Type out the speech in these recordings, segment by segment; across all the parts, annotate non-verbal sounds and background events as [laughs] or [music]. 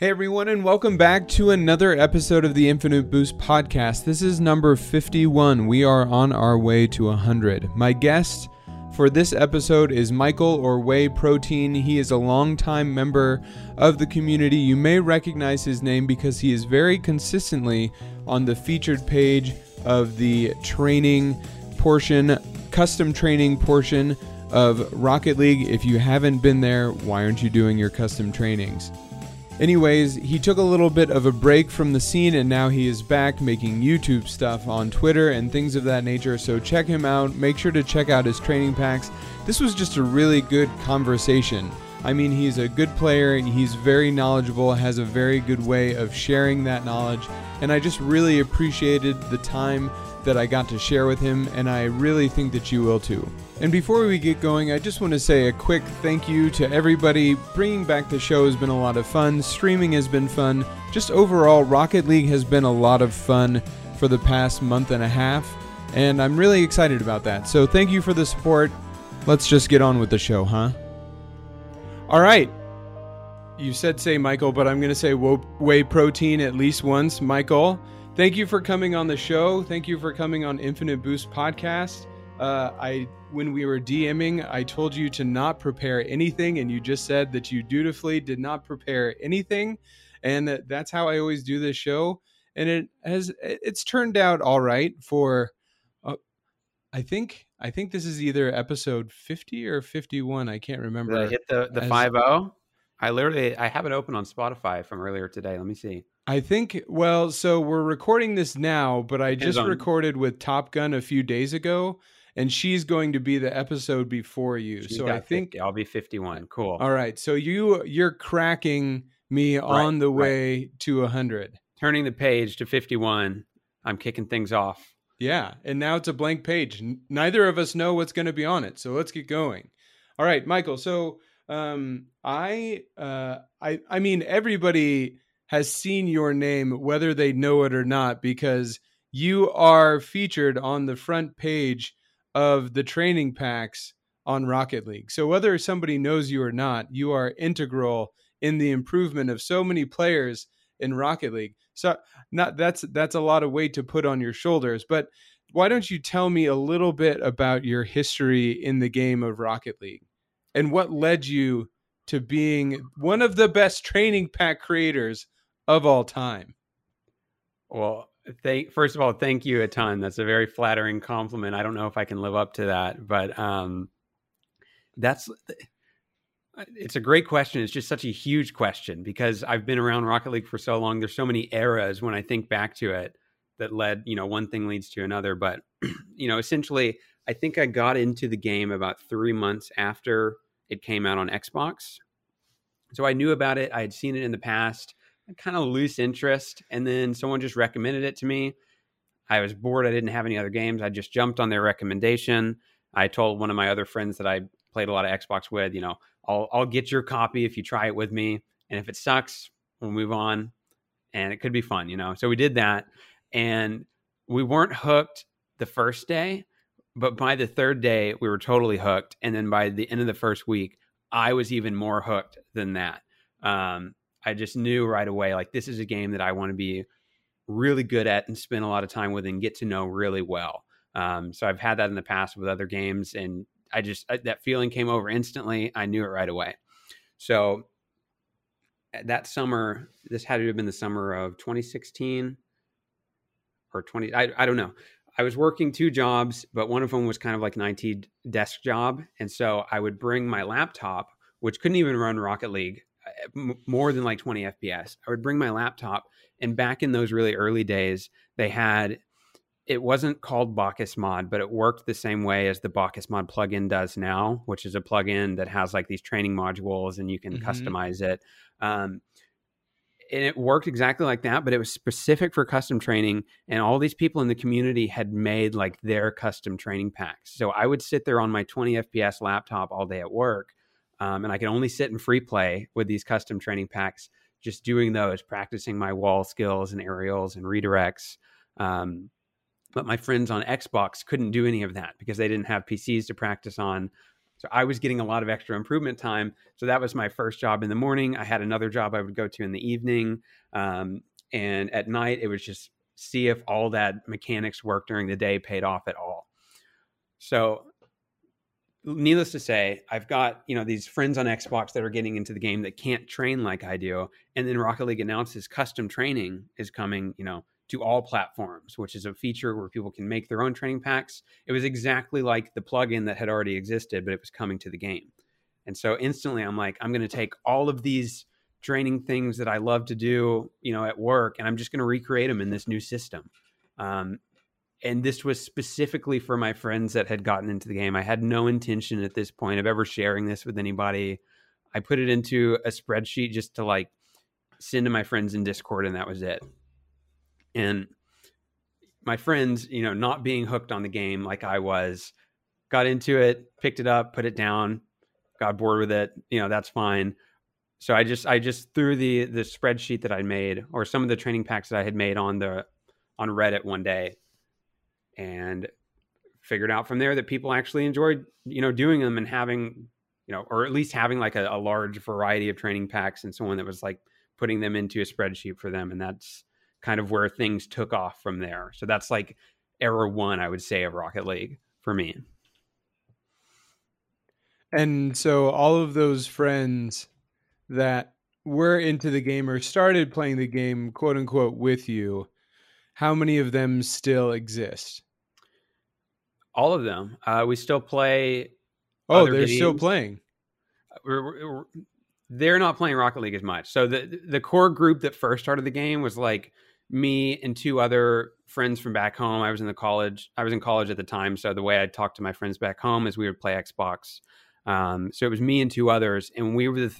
Hey everyone, and welcome back to another episode of the Infinite Boost podcast. This is number 51. We are on our way to 100. My guest for this episode is Michael or Whey Protein. He is a longtime member of the community. You may recognize his name because he is very consistently on the featured page of the training portion, custom training portion of Rocket League. If you haven't been there, why aren't you doing your custom trainings? Anyways, he took a little bit of a break from the scene and now he is back making YouTube stuff on Twitter and things of that nature. So check him out. Make sure to check out his training packs. This was just a really good conversation. I mean, he's a good player, and he's very knowledgeable, has a very good way of sharing that knowledge, and I just really appreciated the time that I got to share with him, and I really think that you will too. And before we get going, I just want to say a quick thank you to everybody. Bringing back the show has been a lot of fun, streaming has been fun. Just overall, Rocket League has been a lot of fun for the past month and a half, and I'm really excited about that. So thank you for the support. Let's just get on with the show, huh? All right. You said say Michael, but I'm going to say whey protein at least once. Michael, thank you for coming on the show. Thank you for coming on Infinite Boost podcast. Uh, I when we were DMing, I told you to not prepare anything, and you just said that you dutifully did not prepare anything, and that's how I always do this show. And it has it's turned out all right for. Uh, I think I think this is either episode fifty or fifty one. I can't remember. Did I hit the the five zero. I literally I have it open on Spotify from earlier today. Let me see. I think well, so we're recording this now, but I just recorded with Top Gun a few days ago and she's going to be the episode before you. She's so I think 50. I'll be 51. Cool. All right. So you you're cracking me right, on the way right. to 100. Turning the page to 51. I'm kicking things off. Yeah, and now it's a blank page. Neither of us know what's going to be on it. So let's get going. All right, Michael. So um I uh I I mean everybody has seen your name whether they know it or not because you are featured on the front page of the training packs on Rocket League. So whether somebody knows you or not, you are integral in the improvement of so many players in Rocket League. So not that's that's a lot of weight to put on your shoulders, but why don't you tell me a little bit about your history in the game of Rocket League and what led you to being one of the best training pack creators of all time? Well, thank first of all, thank you a ton. That's a very flattering compliment. I don't know if I can live up to that, but um, that's it's a great question. It's just such a huge question because I've been around Rocket League for so long. There's so many eras when I think back to it that led, you know, one thing leads to another. But, [clears throat] you know, essentially, I think I got into the game about three months after it came out on Xbox. So I knew about it. I had seen it in the past kind of loose interest. And then someone just recommended it to me. I was bored. I didn't have any other games. I just jumped on their recommendation. I told one of my other friends that I played a lot of Xbox with, you know, I'll I'll get your copy if you try it with me. And if it sucks, we'll move on. And it could be fun, you know. So we did that. And we weren't hooked the first day, but by the third day, we were totally hooked. And then by the end of the first week, I was even more hooked than that. Um, I just knew right away like this is a game that I want to be really good at and spend a lot of time with and get to know really well. Um, so I've had that in the past with other games, and I just I, that feeling came over instantly. I knew it right away. So that summer, this had to have been the summer of 2016 or 20. I, I don't know. I was working two jobs, but one of them was kind of like an IT desk job, and so I would bring my laptop, which couldn't even run Rocket League more than like 20 FPS. I would bring my laptop, and back in those really early days, they had it wasn't called BakkesMod, but it worked the same way as the BakkesMod plugin does now, which is a plugin that has like these training modules and you can mm-hmm. customize it. Um, and it worked exactly like that, but it was specific for custom training. And all these people in the community had made like their custom training packs. So I would sit there on my 20 FPS laptop all day at work um, and I can only sit in free play with these custom training packs, just doing those, practicing my wall skills and aerials and redirects. Um, but my friends on Xbox couldn't do any of that because they didn't have PCs to practice on. So I was getting a lot of extra improvement time. So that was my first job in the morning. I had another job I would go to in the evening. Um, and at night, it was just see if all that mechanics work during the day paid off at all. So needless to say, I've got you know these friends on Xbox that are getting into the game that can't train like I do, and then Rocket League announces custom training is coming, you know, to all platforms, which is a feature where people can make their own training packs. It was exactly like the plugin that had already existed, but it was coming to the game, and so instantly I'm like, I'm going to take all of these training things that I love to do, you know, at work, and I'm just going to recreate them in this new system. Um, and this was specifically for my friends that had gotten into the game. I had no intention at this point of ever sharing this with anybody. I put it into a spreadsheet just to like send to my friends in Discord, and that was it. And my friends, you know, not being hooked on the game like I was, got into it, picked it up, put it down, got bored with it. You know, that's fine. So I just I just threw the the spreadsheet that I made or some of the training packs that I had made on the on Reddit one day and figured out from there that people actually enjoyed you know doing them and having you know or at least having like a, a, large variety of training packs and someone that was like putting them into a spreadsheet for them and that's kind of where things took off from there. So that's like era one i would say of rocket league for me. And so all of those friends that were into the game or started playing the game quote unquote with you how many of them still exist all of them. Uh, we still play. Oh, they're games. still playing. We're, we're, they're not playing Rocket League as much. So the the core group that first started the game was like me and two other friends from back home. I was in the college. I was in college at the time, so the way I talked to my friends back home is we would play Xbox. Um, so it was me and two others, and we were the,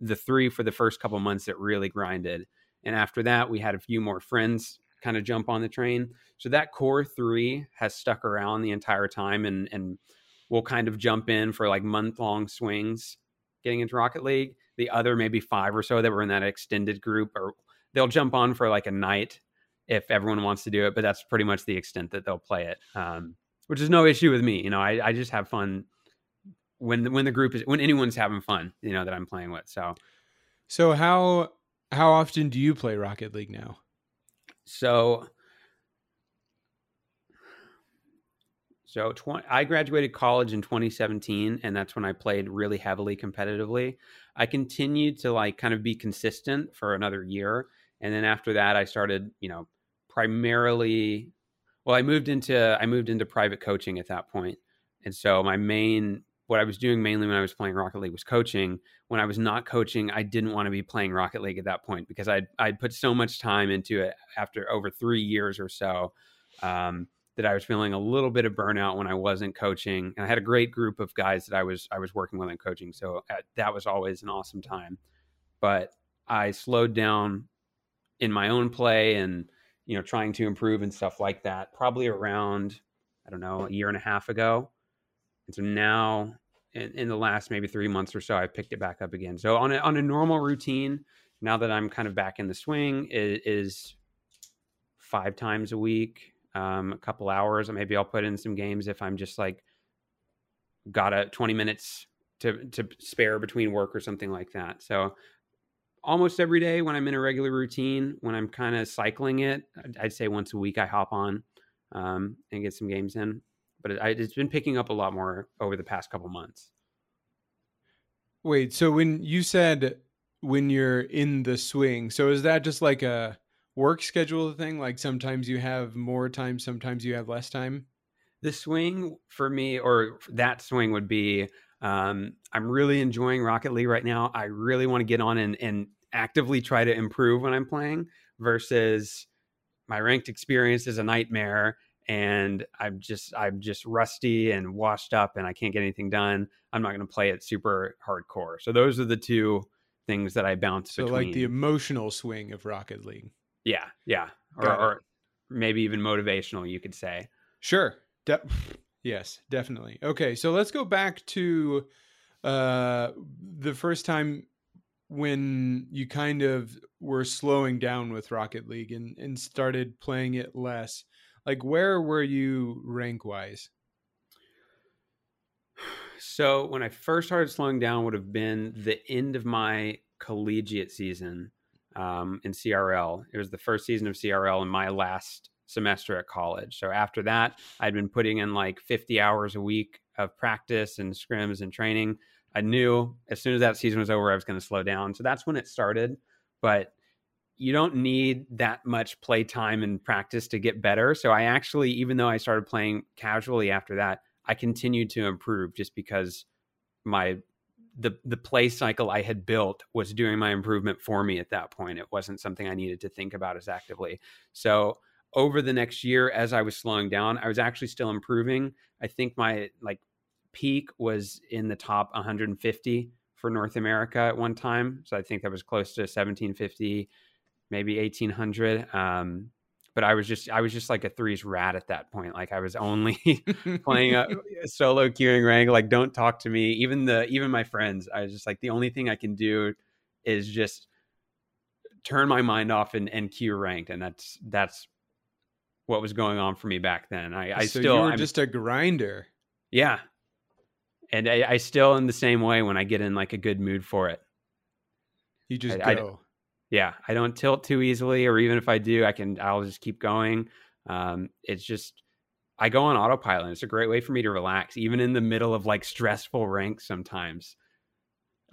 the three for the first couple months that really grinded. And after that, we had a few more friends kind of jump on the train. So that core three has stuck around the entire time and and we'll kind of jump in for like month long swings getting into Rocket League. The other maybe five or so that were in that extended group or they'll jump on for like a night if everyone wants to do it, but that's pretty much the extent that they'll play it. Um, which is no issue with me. You know, I, I just have fun when the, when the group is when anyone's having fun, you know, that I'm playing with. So So how how often do you play Rocket League now? So, so 20, I graduated college in 2017, and that's when I played really heavily competitively. I continued to like kind of be consistent for another year, and then after that, I started, you know, primarily. Well, I moved into I moved into private coaching at that point, and so my main what I was doing mainly when I was playing Rocket League was coaching. When I was not coaching, I didn't want to be playing Rocket League at that point because I'd I'd put so much time into it after over three years or so um, that I was feeling a little bit of burnout when I wasn't coaching. And I had a great group of guys that I was I was working with and coaching, so uh, that was always an awesome time. But I slowed down in my own play and you know trying to improve and stuff like that. Probably around I don't know a year and a half ago and so now, in, in the last maybe three months or so, I've picked it back up again. So on a, on a normal routine, now that I'm kind of back in the swing, is, is five times a week, um, a couple hours. Maybe I'll put in some games if I'm just like got a 20 minutes to to spare between work or something like that. So almost every day when I'm in a regular routine, when I'm kind of cycling it, I'd say once a week I hop on um, and get some games in but it, has been picking up a lot more over the past couple months. Wait, so when you said when you're in the swing, so is that just like a work schedule thing? Like sometimes you have more time, sometimes you have less time? The swing for me, or that swing would be um, I'm really enjoying Rocket League right now. I really want to get on and, and actively try to improve when I'm playing versus my ranked experience is a nightmare and I'm just I'm just rusty and washed up and I can't get anything done. I'm not going to play it super hardcore. So those are the two things that I bounce so between. like the emotional swing of Rocket League. Yeah, yeah, or, or maybe even motivational, you could say. Sure. De- [sighs] yes, definitely. Okay, so let's go back to uh, the first time when you kind of were slowing down with Rocket League and, and started playing it less like where were you rank wise So when I first started slowing down would have been the end of my collegiate season um, in CRL. It was the first season of CRL in my last semester at college. So after that, I'd been putting in like 50 hours a week of practice and scrims and training. I knew as soon as that season was over, I was going to slow down. So that's when it started. But you don't need that much play time and practice to get better. So I actually, even though I started playing casually after that, I continued to improve just because my the the play cycle I had built was doing my improvement for me at that point. It wasn't something I needed to think about as actively. So over the next year, as I was slowing down, I was actually still improving. I think my like peak was in the top 150 for North America at one time. So I think that was close to 1750, maybe 1800. Um, but I was just I was just like a threes rat at that point. Like I was only [laughs] playing a, [laughs] a, solo queuing rank. Like don't talk to me. Even the even my friends. I was just like the only thing I can do is just turn my mind off and, and queue ranked, and that's that's what was going on for me back then. I, I so still you were I'm, just a grinder. Yeah, and I, I, still in the same way when I get in like a good mood for it. You just I, go. Yeah, I don't tilt too easily, or even if I do, I can. I'll just keep going. Um, it's just I go on autopilot. It's a great way for me to relax, even in the middle of like stressful ranks. Sometimes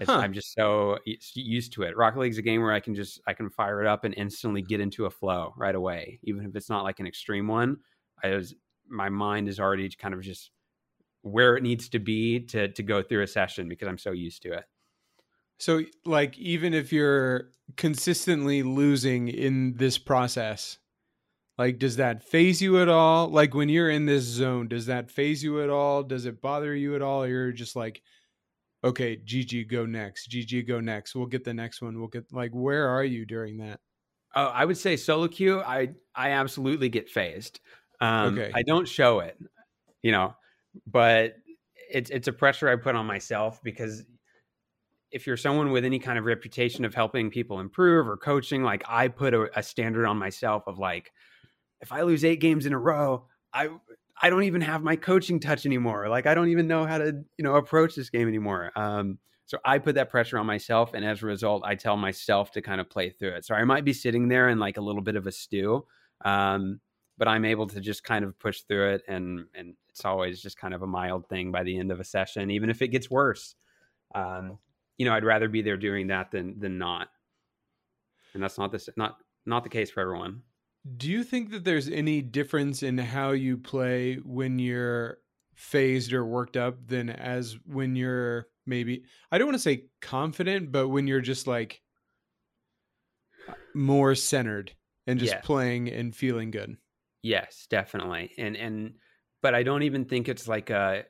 huh. I'm just so used to it. Rocket League's a game where I can just I can fire it up and instantly get into a flow right away, even if it's not like an extreme one. I was my mind is already kind of just where it needs to be to to go through a session because I'm so used to it. So like even if you're consistently losing in this process, like does that faze you at all? Like when you're in this zone, does that faze you at all? Does it bother you at all? Or you're just like, okay, GG go next, GG go next. We'll get the next one. We'll get like where are you during that? Oh, I would say solo queue. I I absolutely get fazed. Um, okay. I don't show it, you know, but it's it's a pressure I put on myself because if you're someone with any kind of reputation of helping people improve or coaching, like I put a, a, standard on myself of like, if I lose eight games in a row, I I don't even have my coaching touch anymore. Like I don't even know how to you know approach this game anymore. Um, so I put that pressure on myself, and as a result, I tell myself to kind of play through it. So I might be sitting there in like a little bit of a stew, um, but I'm able to just kind of push through it, and and it's always just kind of a mild thing by the end of a session, even if it gets worse. Um, you know, I'd rather be there doing that than than not. And that's not this not not the case for everyone. Do you think that there's any difference in how you play when you're fazed or worked up than as when you're maybe I don't want to say confident, but when you're just like uh, more centered and just playing and feeling good? Yes, definitely. And and but I don't even think it's like a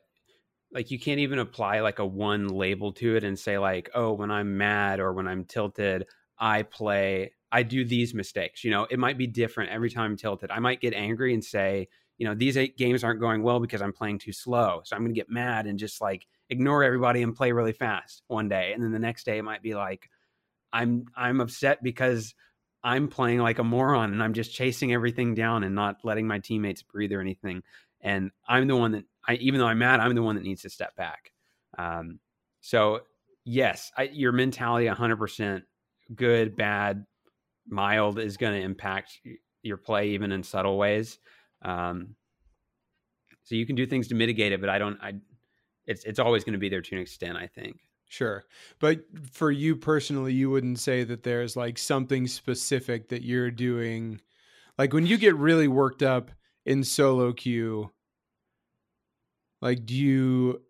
like you can't even apply like a one label to it and say like oh when i'm mad or when i'm tilted i play i do these mistakes you know? It might be different every time i'm tilted. I might get angry and say you know these eight games aren't going well because i'm playing too slow so i'm going to get mad and just like ignore everybody and play really fast one day. And then the next day it might be like i'm i'm upset because i'm playing like a moron and i'm just chasing everything down and not letting my teammates breathe or anything and i'm the one that I, even though I'm mad, I'm the one that needs to step back. Um, so yes, I, your mentality 100% good, bad, mild is going to impact your play even in subtle ways. Um, so you can do things to mitigate it, but I don't, I, it's, it's always going to be there to an extent, I think. Sure. But for you personally, you wouldn't say that there's like something specific that you're doing. Like when you get really worked up in solo queue, like, do you,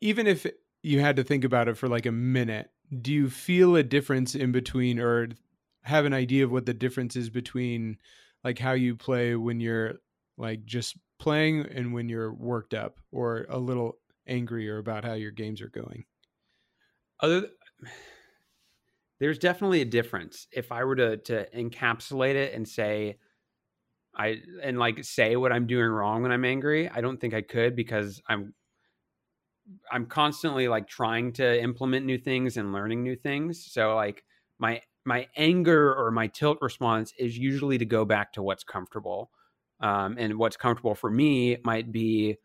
even if you had to think about it for like a minute, do you feel a difference in between or have an idea of what the difference is between like how you play when you're like just playing and when you're worked up or a little angrier about how your games are going? Other, there's definitely a difference. If I were to to encapsulate it and say, I and like say what I'm doing wrong when I'm angry. I don't think I could because I'm I'm constantly like trying to implement new things and learning new things. So like my my anger or my tilt response is usually to go back to what's comfortable. Um, and what's comfortable for me might be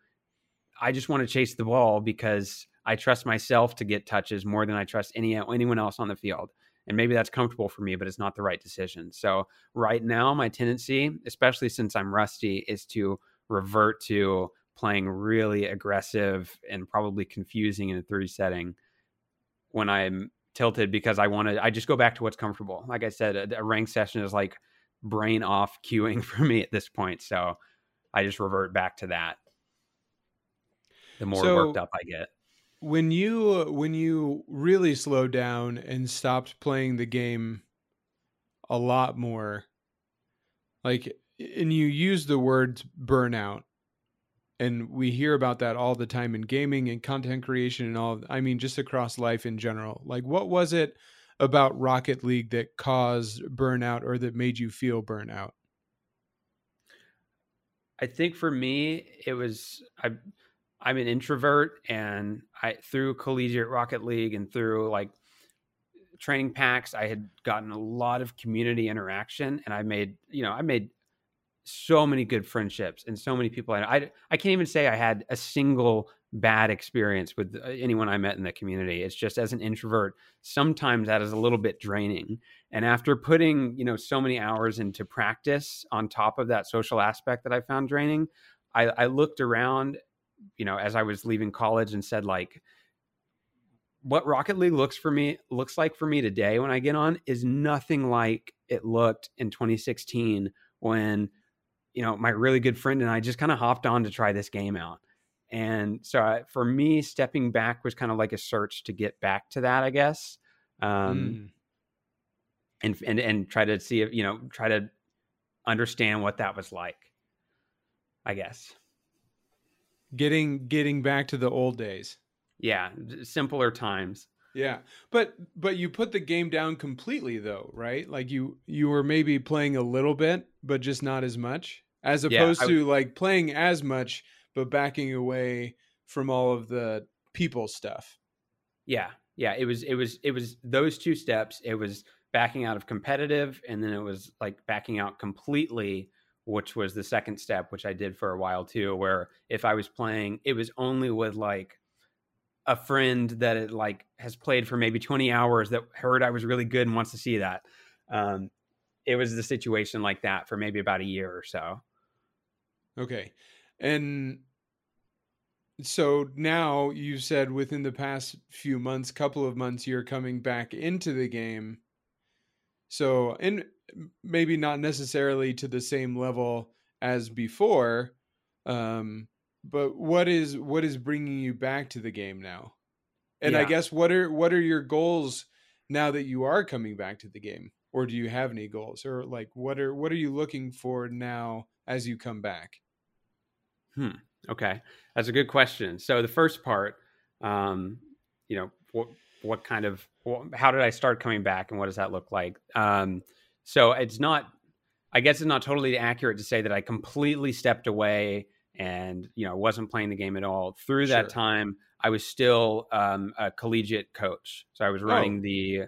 I just want to chase the ball because I trust myself to get touches more than I trust any anyone else on the field. And maybe that's comfortable for me, but it's not the right decision. So right now, my tendency, especially since I'm rusty, is to revert to playing really aggressive and probably confusing in a three setting when I'm tilted because I want to. I just go back to what's comfortable. Like I said, a, a rank session is like brain off queuing [laughs] for me at this point. So I just revert back to that. The more so, worked up I get when you when you really slowed down and stopped playing the game a lot more like and you use the words burnout and we hear about that all the time in gaming and content creation and all i mean just across life in general. Like what was it about rocket league that caused burnout or that made you feel burnout? I think for me it was i I'm an introvert, and I through collegiate Rocket League and through like training packs, I had gotten a lot of community interaction, and I made you know I made so many good friendships and so many people. I I, I can't even say I had a single bad experience with uh, anyone I met in the community. It's just as an introvert, sometimes that is a little bit draining. And after putting, you know, so many hours into practice on top of that social aspect that I found draining, I, I looked around you know, as I was leaving college and said like what Rocket League looks for me looks like for me today when I get on is nothing like it looked in 2016 when you know my really good friend and I just kind of hopped on to try this game out. And so I, for me, stepping back was kind of like a search to get back to that, I guess, um, mm. and and and try to see if you know try to understand what that was like. I guess getting getting back to the old days. Yeah, simpler times. Yeah. But but you put the game down completely though, right? Like you you were maybe playing a little bit but just not as much as opposed yeah, to like playing as much but backing away from all of the people stuff. Yeah. Yeah, it was it was it was those two steps. It was backing out of competitive and then it was like backing out completely which was the second step, which I did for a while too, where if I was playing, it was only with like a friend that it like has played for maybe 20 hours that heard I was really good and wants to see that. Um, it was the situation like that for maybe about a year or so. Okay. And so now you said within the past few months, couple of months, you're coming back into the game. So, in maybe not necessarily to the same level as before um but what is what is bringing you back to the game now? And yeah. i guess what are what are your goals now that you are coming back to the game? Or do you have any goals? Or like what are what are you looking for now as you come back? Hmm. Okay. That's a good question. So the first part um you know what what kind of how did i start coming back and what does that look like? Um so it's not, I guess it's not totally accurate to say that I completely stepped away and you know wasn't playing the game at all. Through that sure. time, I was still um, a collegiate coach. So I was running oh. the,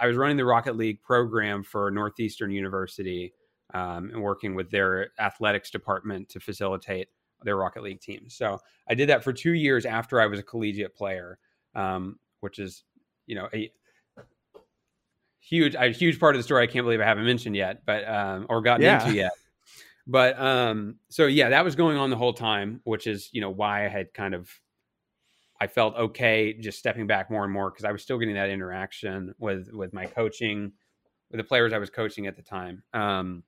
I was running the Rocket League program for Northeastern University um, and working with their athletics department to facilitate their Rocket League team. So I did that for two years after I was a collegiate player, um, which is you know a huge a huge part of the story I can't believe I haven't mentioned yet, but um, or gotten yeah. into yet. But um, so yeah, that was going on the whole time, which is you know why I had kind of I felt okay just stepping back more and more because I was still getting that interaction with with my coaching, with the players I was coaching at the time. Um,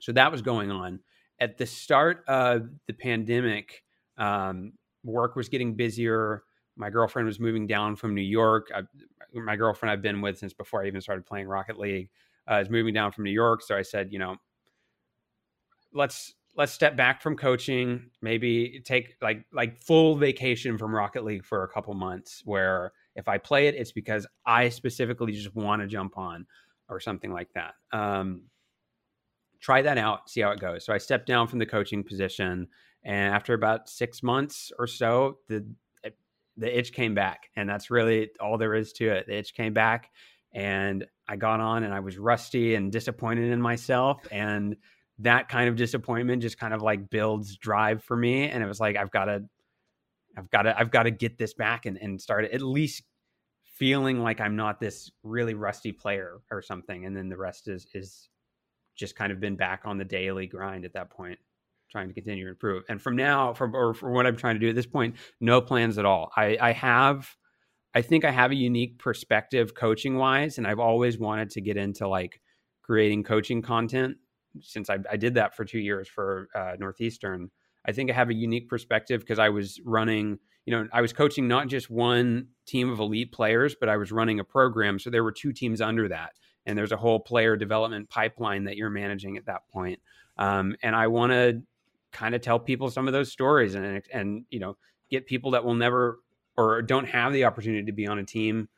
so that was going on at the start of the pandemic. Um, work was getting busier. My girlfriend was moving down from New York. I, my girlfriend I've been with since before I even started playing Rocket League uh, is moving down from New York. So I said, you know, let's let's step back from coaching, maybe take like like full vacation from Rocket League for a couple months. Where if I play it, it's because I specifically just want to jump on or something like that. Um, try that out, see how it goes. So I stepped down from the coaching position, and after about six months or so, the the itch came back, and that's really all there is to it. The itch came back, and I got on, and I was rusty and disappointed in myself, and that kind of disappointment just kind of like builds drive for me. And it was like, I've got to, I've got to, I've got to get this back and, and start at least feeling like I'm not this really rusty player or something. And then the rest is, is just kind of been back on the daily grind at that point, trying to continue to improve. And from now, from, or for what I'm trying to do at this point, no plans at all. I, I have, I think I have a unique perspective coaching wise, and I've always wanted to get into like creating coaching content since I, I did that for two years for uh, Northeastern. I think I have a unique perspective because I was running, you know, I was coaching not just one team of elite players, but I was running a program. So there were two teams under that. And there's a whole player development pipeline that you're managing at that point. Um, and I want to kind of tell people some of those stories and, and, you know, get people that will never or don't have the opportunity to be on a team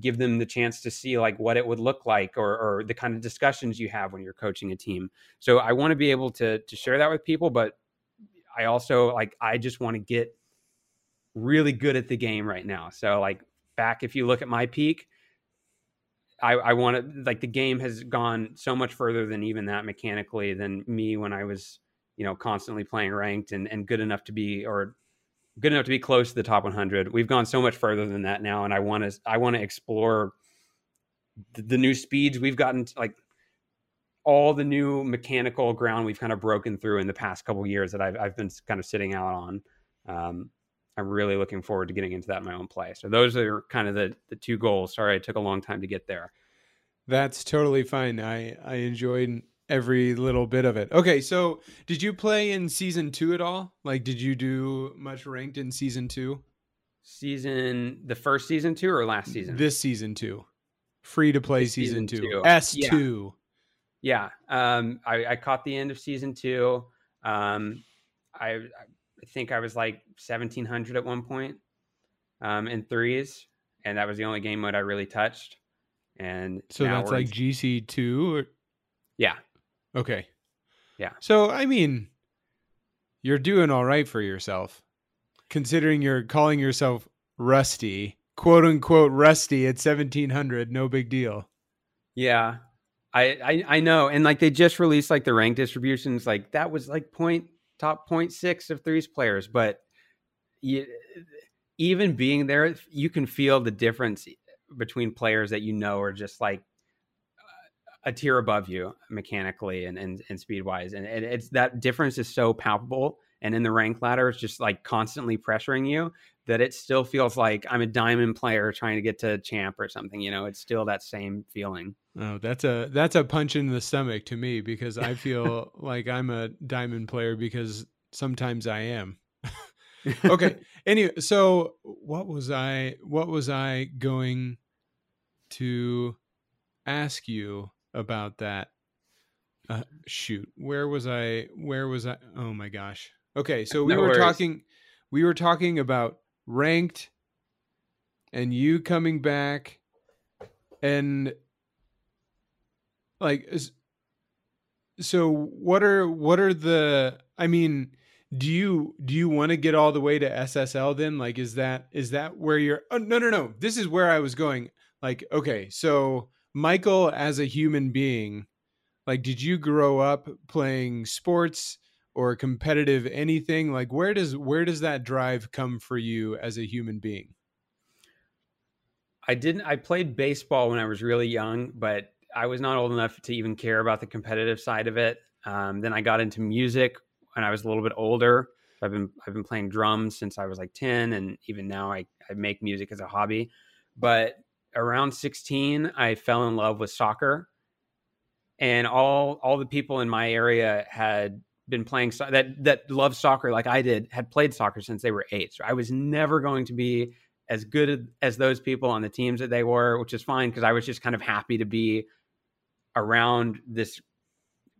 give them the chance to see like what it would look like or, or the kind of discussions you have when you're coaching a team. So i want to be able to to share that with people but i also like i just want to get really good at the game right now. So like back if you look at my peak i i want to like the game has gone so much further than even that mechanically than me when i was you know constantly playing ranked and and good enough to be or good enough to be close to the top 100. We've gone so much further than that now, and I want to I want to explore the, the, new speeds we've gotten. To, like all the new mechanical ground we've kind of broken through in the past couple years that I've I've been kind of sitting out on. Um, I'm really looking forward to getting into that in my own play. So those are kind of the the two goals. Sorry, i took a long time to get there. That's totally fine. I I enjoyed every little bit of it. Okay, so did you play in season two at all? Like, did you do much ranked in season two? Season the first season two or last season? This season two, free to play season, season, two. S two. Yeah, yeah. Um, I, I caught the end of season two. Um, I, I think I was like seventeen hundred at one point, um, in threes, and that was the only game mode I really touched. And so that's like GC two. Yeah, Okay. Yeah. So I mean, you're doing all right for yourself, considering you're calling yourself rusty, quote unquote rusty at seventeen hundred. No big deal. Yeah. I, I I know, and like they just released like the rank distributions, like that was like point top point six of threes players, but you, even being there, you can feel the difference between players that you know are just like a tier above you mechanically and and, and speed wise, and it, it's that difference is so palpable. And in the rank ladder, it's just like constantly pressuring you that it still feels like I'm a diamond player trying to get to champ or something. You know, it's still that same feeling. Oh, that's a that's a punch in the stomach to me because I feel [laughs] like I'm a diamond player because sometimes I am. [laughs] okay. anyway, so what was I what was I going to ask you about that. Uh, shoot, where was I? Where was I? Oh my gosh. Okay, so we no were worries. talking. We were talking about ranked, and you coming back, and like, so what are what are the? I mean, do you do you want to get all the way to SSL then? Like, is that is that where you're? Oh, no, no, no. This is where I was going. Like, okay, so Michael as a human being, like did you grow up playing sports or competitive anything? Like where does where does that drive come for you as a human being? I didn't I played baseball when I was really young, but I was not old enough to even care about the competitive side of it. Um, then I got into music when I was a little bit older. I've been I've been playing drums since I was like 10 and even now I, I make music as a hobby. But around 16, I fell in love with soccer, and all all the people in my area had been playing so- that that loved soccer like I did had played soccer since they were eight. So I was never going to be as good as those people on the teams that they were, which is fine because I was just kind of happy to be around this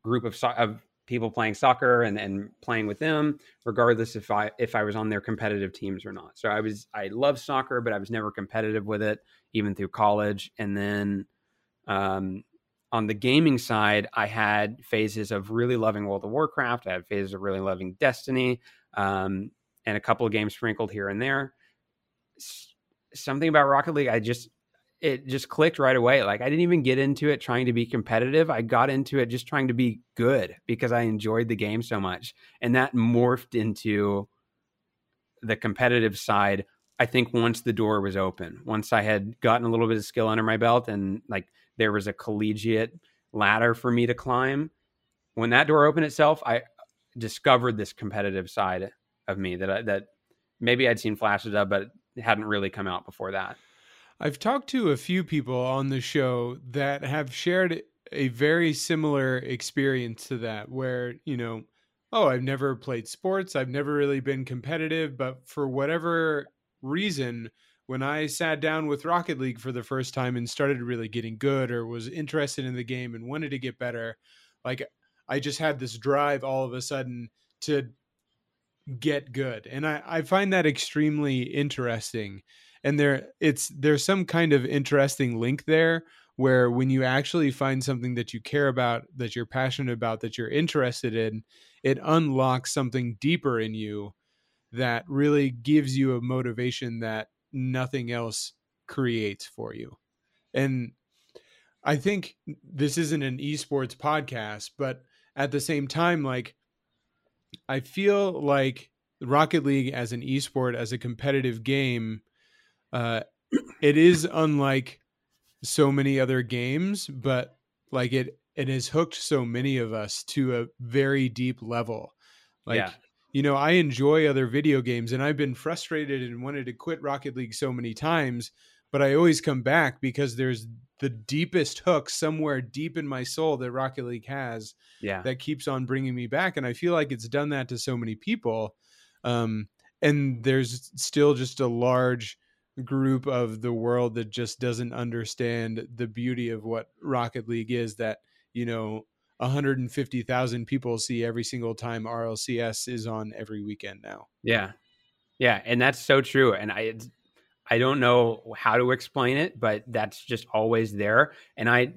group of, so- of people playing soccer and, and playing with them, regardless if I if I was on their competitive teams or not. So I was I love soccer, but I was never competitive with it, even through college. And then um, on the gaming side, I had phases of really loving World of Warcraft. I had phases of really loving Destiny, um, and a couple of games sprinkled here and there. S- something about Rocket League, I just it just clicked right away. Like I didn't even get into it trying to be competitive. I got into it just trying to be good because I enjoyed the game so much. And that morphed into the competitive side. I think once the door was open, once I had gotten a little bit of skill under my belt and like there was a collegiate ladder for me to climb, when that door opened itself, I discovered this competitive side of me that I, that maybe I'd seen flashes of, but hadn't really come out before that. I've talked to a few people on the show that have shared a very similar experience to that, where, you know, oh, I've never played sports, I've never really been competitive, but for whatever reason, when I sat down with Rocket League for the first time and started really getting good or was interested in the game and wanted to get better, like I just had this drive all of a sudden to get good. And I, I find that extremely interesting and there it's there's some kind of interesting link there where when you actually find something that you care about that you're passionate about that you're interested in it unlocks something deeper in you that really gives you a motivation that nothing else creates for you. And i think this isn't an esports podcast but at the same time like i feel like rocket league as an esport as a competitive game uh, it is unlike so many other games, but like it it has hooked so many of us to a very deep level. Like yeah. you know, I enjoy other video games and I've been frustrated and wanted to quit Rocket League so many times, but I always come back because there's the deepest hook somewhere deep in my soul that Rocket League has yeah. that keeps on bringing me back and I feel like it's done that to so many people. Um and there's still just a large group of the world that just doesn't understand the beauty of what Rocket League is that, you know, 150,000 people see every single time RLCS is on every weekend now. Yeah. Yeah, and that's so true and I I don't know how to explain it, but that's just always there and I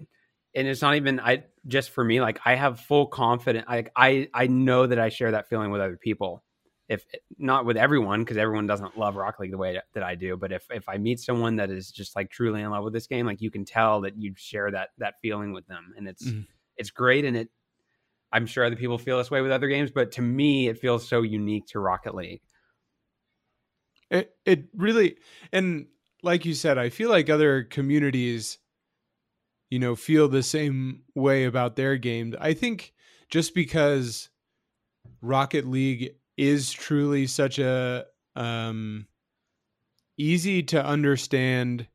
and it's not even I just for me like I have full confidence like I I know that I share that feeling with other people if not with everyone because everyone doesn't love Rocket League the way that I do, but if if I meet someone that is just like truly in love with this game, like you can tell that you share that that feeling with them, and it's mm-hmm. it's great, and it I'm sure other people feel this way with other games, but to me, it feels so unique to Rocket League. It it really and like you said, I feel like other communities, you know, feel the same way about their game. I think just because Rocket League is truly such a um, easy to understand.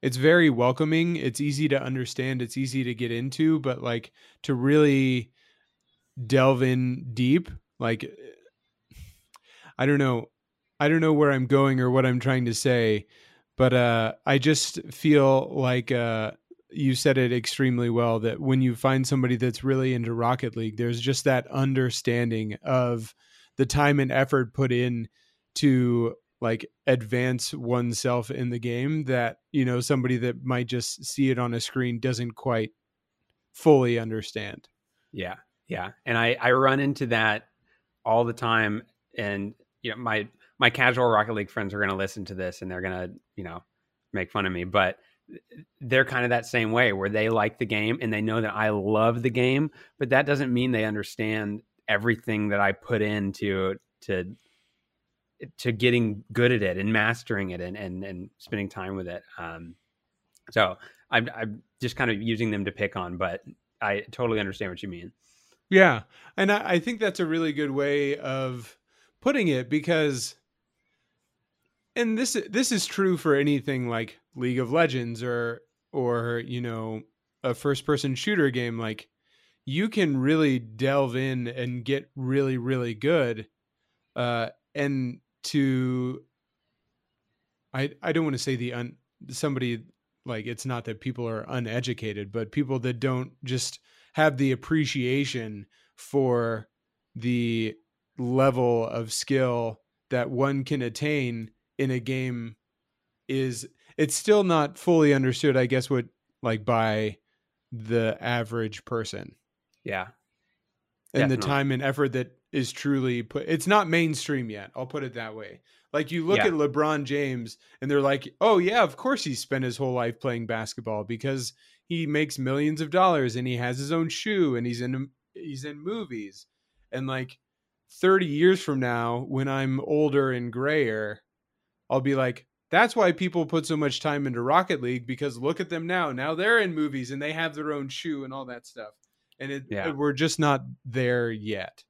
It's very welcoming. It's easy to understand. It's easy to get into, but like to really delve in deep, like I don't know. I don't know where I'm going or what I'm trying to say, but uh, I just feel like uh, you said it extremely well that when you find somebody that's really into Rocket League, there's just that understanding of the time and effort put in to like advance oneself in the game that you know somebody that might just see it on a screen doesn't quite fully understand. Yeah yeah and i i run into that all the time and you know my my casual rocket league friends are going to listen to this and they're going to you know make fun of me but they're kind of that same way where they like the game and they know that I love the game, but that doesn't mean they understand everything that I put into to to getting good at it and mastering it and and, and spending time with it. Um, so I'm I'm just kind of using them to pick on, but I totally understand what you mean. Yeah, and I, I think that's a really good way of putting it because, and this this is true for anything like League of Legends or or you know a first person shooter game like you can really delve in and get really really good uh and to i i don't want to say the un somebody like it's not that people are uneducated but people that don't just have the appreciation for the level of skill that one can attain in a game is it's still not fully understood i guess what like by the average person yeah. And Definitely. the time and effort that is truly put it's not mainstream yet. I'll put it that way. Like you look Yeah. at LeBron James and they're like, "Oh yeah, of course he spent his whole life playing basketball because he makes millions of dollars and he has his own shoe and he's in he's in movies." And like 30 years from now when I'm older and grayer, I'll be like, "That's why people put so much time into Rocket League because look at them now. Now they're in movies and they have their own shoe and all that stuff." And it, uh, Yeah. we're just not there yet.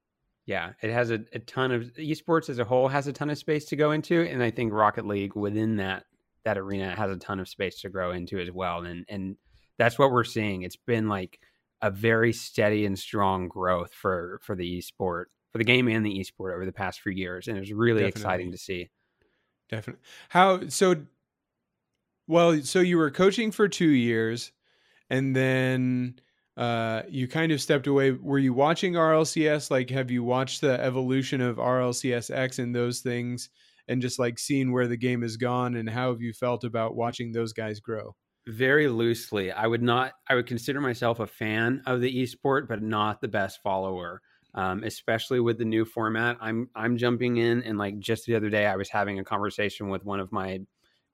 Yeah, it has a, a ton of esports as a whole has a ton of space to go into, and I think Rocket League within that that arena has a ton of space to grow into as well. And and that's what we're seeing. It's been like a very steady and strong growth for for the esport, for the game and the esport over the past few years, and it's really exciting to see. Definitely. How so? Well, so you were coaching for two years, and then uh, you kind of stepped away. Were you watching RLCS? Like, have you watched the evolution of RLCS X and those things, and just like seeing where the game has gone, and how have you felt about watching those guys grow? very loosely. I would not. I would consider myself a fan of the esport, but not the best follower. Um, especially with the new format, I'm I'm jumping in and like just the other day, I was having a conversation with one of my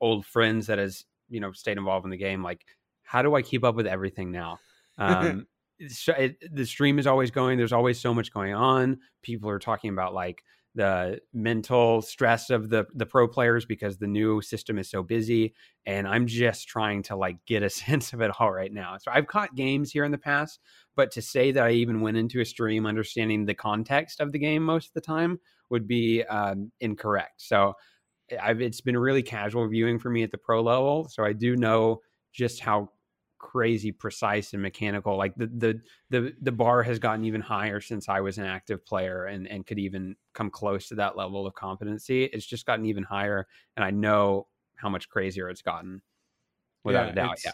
old friends that has you know stayed involved in the game. Like, how do I keep up with everything now? [laughs] Um, it, the stream is always going. There's always so much going on. People are talking about like the mental stress of the the pro players because the new system is so busy and i'm just trying to like get a [laughs] sense of it all right now so i've caught games here in the past but to say that i even went into a stream understanding the context of the game most of the time would be um, incorrect so I've, it's been really casual viewing for me at the pro level so i do know just how crazy precise and mechanical like the the the the bar has gotten even higher since I was an active player and and could even come close to that level of competency. It's just gotten even higher, and I know how much crazier it's gotten, without Yeah, a doubt. it's- Yeah,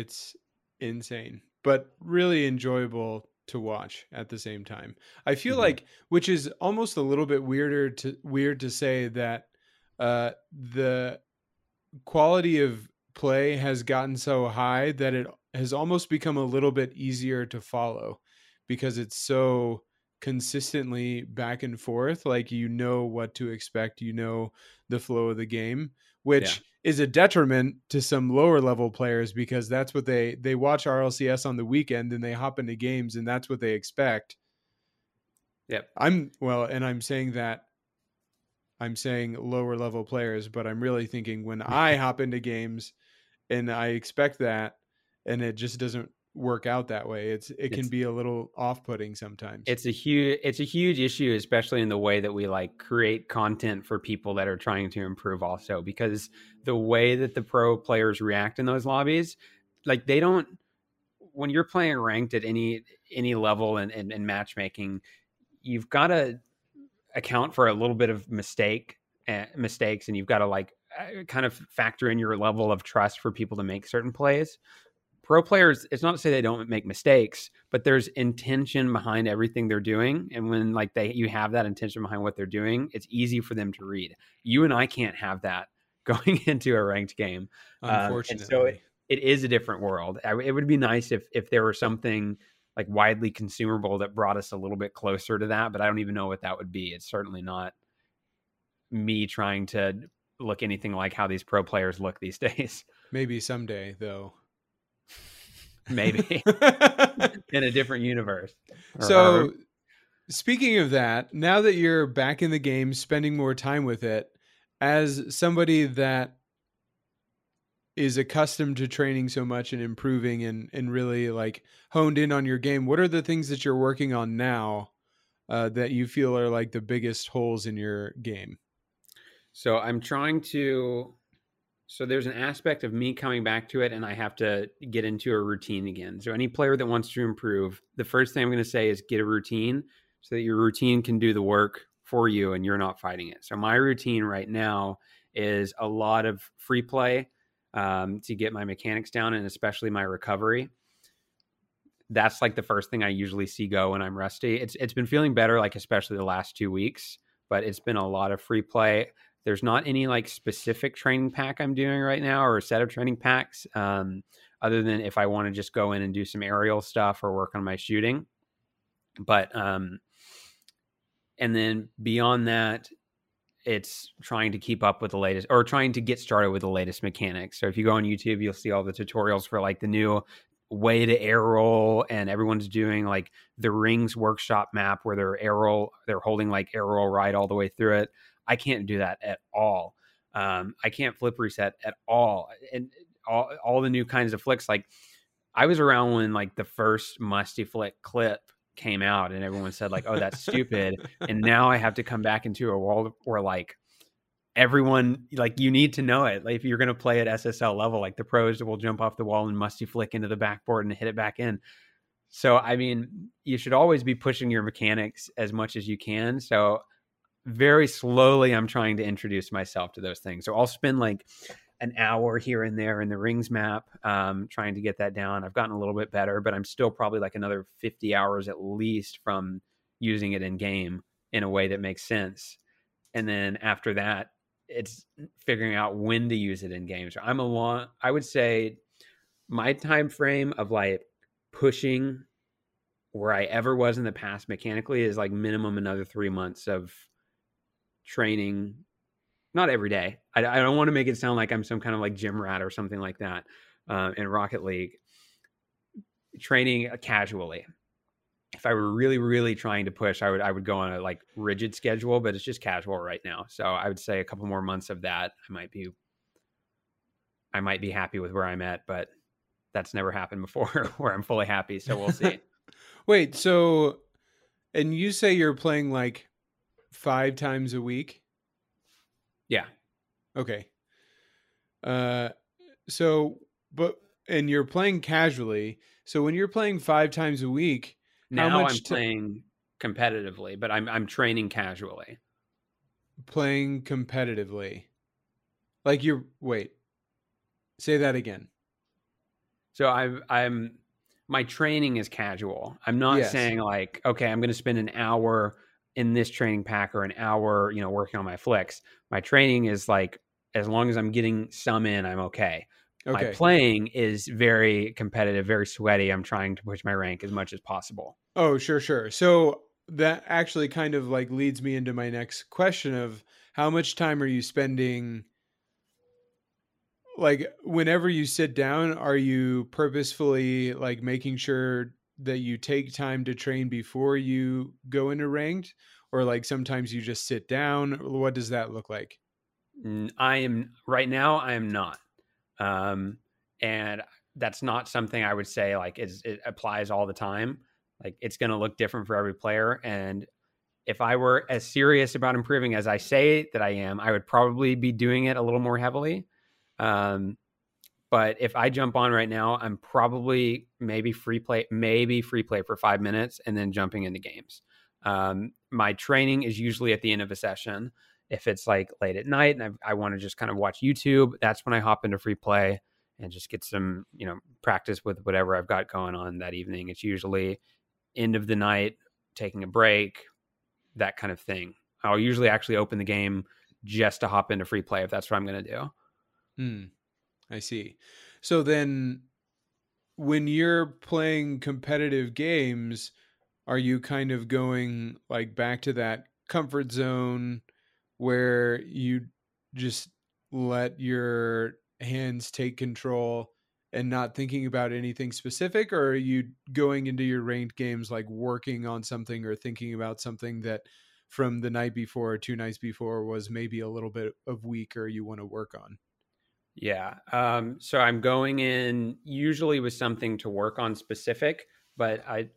It's insane, but really enjoyable to watch at the same time. I feel Mhm. like, which is almost a little bit weirder to weird to say that uh, the quality of play has gotten so high that it has almost become a little bit easier to follow because it's so consistently back and forth like you know what to expect you know the flow of the game which is a detriment to some lower level players because that's what they they watch RLCS on the weekend and they hop into games and that's what they expect Yep. I'm well and I'm saying that I'm saying lower level players, but I'm really thinking when I [laughs] hop into games and I expect that and it just doesn't work out that way. It's it can It's- be a little off-putting sometimes. it's a huge it's a huge issue, especially in the way that we like create content for people that are trying to improve. Also, because the way that the pro players react in those lobbies, like they don't when you're playing ranked at any any level in, in, in matchmaking, you've got to account for a little bit of mistake uh, mistakes, and you've got to like kind of factor in your level of trust for people to make certain plays. Pro players, it's not to say they don't make mistakes, but there's intention behind everything they're doing, and when like they you have that intention behind what they're doing, it's easy for them to read. You and I can't have that [laughs] going into a ranked game um, and so unfortunately. it is a different world. I, it would be nice if if there were something like widely consumable that brought us a little bit closer to that, but I don't even know what that would be. It's certainly not me trying to look anything like how these pro players look these [laughs] days. Maybe someday though. [laughs] [laughs] Maybe in a different universe. Or- so speaking of that, now that you're back in the game, spending more time with it, as somebody that is accustomed to training so much and improving and and really like honed in on your game, what are the things that you're working on now uh, that you feel are like the biggest holes in your game? So I'm trying to. So there's an aspect of me coming back to it, and I have to get into a routine again. So any player that wants to improve, the first thing I'm going to say is get a routine, so that your routine can do the work for you, and you're not fighting it. So my routine right now is a lot of free play um, to get my mechanics down, and especially my recovery. That's like the first thing I usually see go when I'm rusty. It's it's been feeling better, like especially the last two weeks, but it's been a lot of free play there's not any like specific training pack I'm doing right now or a set of training packs, um, other than if I want to just go in and do some aerial stuff or work on my shooting. But um, and then beyond that, it's trying to keep up with the latest or trying to get started with the latest mechanics. So if you go on YouTube, you'll see all the tutorials for like the new way to air roll and everyone's doing like the rings workshop map where they're air roll they're holding like air roll right all the way through it i can't do that at all. Um, i can't flip reset at all and all, all the new kinds of flicks like i was around when like the first musty flick clip came out and everyone said like oh that's stupid and now i have to come back into a world where like everyone like you need to know it. Like if you're going to play at ssl level like the pros will jump off the wall and musty flick into the backboard and hit it back in. So i mean you should always be pushing your mechanics as much as you can. So very slowly i'm trying to introduce myself to those things. So i'll spend like an hour here and there in the rings map um, trying to get that down. I've gotten a little bit better but i'm still probably like another 50 hours at least from using it in game in a way that makes sense. And then after that it's figuring out when to use it in games. I'm a long I would say my time frame of like pushing where I ever was in the past mechanically is like minimum another three months of training. Not every day. I, I don't want to make it sound like I'm some kind of like gym rat or something like that uh, in Rocket League. Training casually if I were really, really trying to push, I would I would go on a like rigid schedule, but it's just casual right now. So I would say a couple more months of that, I might be I might be happy with where I'm at, but that's never happened before [laughs] where I'm fully happy. So we'll see. [laughs] Wait, so and you say you're playing like five times a week? Yeah. Okay. Uh so but and you're playing casually. So when you're playing five times a week, now I'm playing competitively, but I'm I'm training casually. Playing competitively. Like you're wait. Say that again. So I'm I'm my training is casual. I'm not yes. saying like, okay, I'm going to spend an hour in this training pack or an hour, you know, working on my flicks. My training is like as long as I'm getting some in, I'm okay. Okay. My playing is very competitive, very sweaty. I'm trying to push my rank as much as possible. Oh, sure, sure. So that actually kind of like leads me into my next question of how much time are you spending like whenever you sit down are you purposefully like making sure that you take time to train before you go into ranked or like sometimes you just sit down what does that look like i am right now i am not um, and that's not something I would say like is it applies all the time. Like it's going to look different for every player. And if I were as serious about improving as I say that I am, I would probably be doing it a little more heavily. Um, but if I jump on right now, I'm probably maybe free play, maybe free play for five minutes and then jumping into games. Um, my training is usually at the end of a session. If it's like late at night and I, I want to just kind of watch YouTube, that's when I hop into free play and just get some, you know, practice with whatever I've got going on that evening. It's usually end of the night, taking a break, that kind of thing. I'll usually actually open the game just to hop into free play if that's what I'm going to do. Hmm. I see. So then when you're playing competitive games, are you kind of going like back to that comfort zone where you just let your hands take control and not thinking about anything specific or are you going into your ranked games like working on something or thinking about something that from the night before or two nights before was maybe a little bit of weaker you want to work on yeah um, so i'm going in usually with something to work on specific but i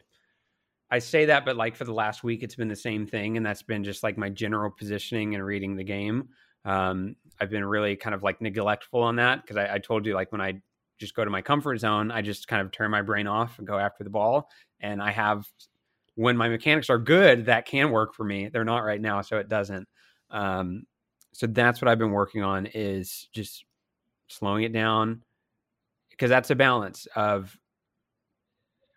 I say that, but like for the last week, it's been the same thing, and that's been just like my general positioning and reading the game. Um, I've been really kind of like neglectful on that because I, I, told you like when I just go to my comfort zone, I just kind of turn my brain off and go after the ball. And I have when my mechanics are good, that can work for me. They're not right now, so it doesn't. Um, so that's what I've been working on is just slowing it down because that's a balance of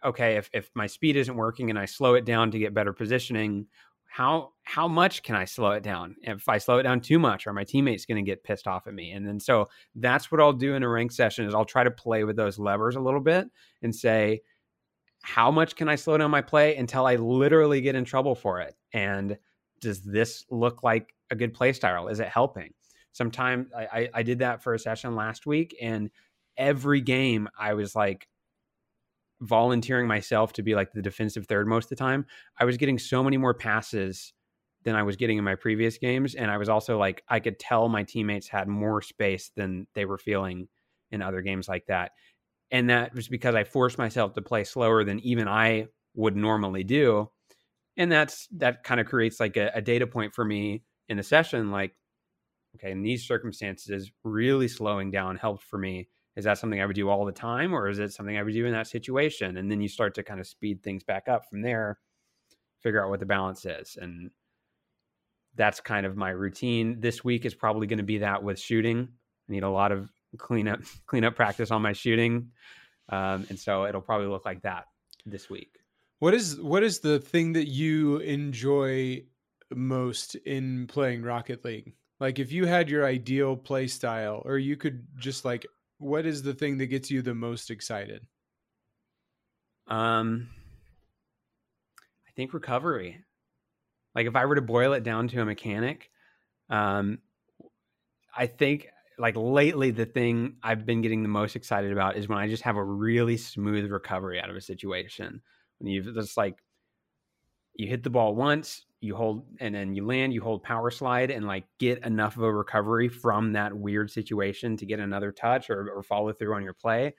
okay, if, if my speed isn't working and I slow it down to get better positioning, how how much can I slow it down? If I slow it down too much, are my teammates going to get pissed off at me? And then so that's what I'll do in a rank session is I'll try to play with those levers a little bit and say, how much can I slow down my play until I literally get in trouble for it? And does this look like a good play style? Is it helping? Sometimes I, I, did that for a session last week, and every game I was like volunteering myself to be like the defensive third most of the time. I was getting so many more passes than I was getting in my previous games. And I was also like, I could tell my teammates had more space than they were feeling in other games like that. And that was because I forced myself to play slower than even I would normally do. And that's that kind of creates like a, a data point for me in a session like, okay, in these circumstances, really slowing down helped for me. Is that something I would do all the time, or is it something I would do in that situation? And then you start to kind of speed things back up from there, figure out what the balance is. And that's kind of my routine. This week is probably going to be that with shooting. I need a lot of cleanup [laughs] cleanup practice on my shooting, um, and so it'll probably look like that this week. What is what is the thing that you enjoy most in playing Rocket League? Like if you had your ideal play style, or you could just like, what is the thing that gets you the most excited? Um, I think recovery. Like if I were to boil it down to a mechanic, um, I think like lately the thing I've been getting the most excited about is when I just have a really smooth recovery out of a situation. When you've just like you hit the ball once, you hold and then you land, you hold power slide and like get enough of a recovery from that weird situation to get another touch or, or follow through on your play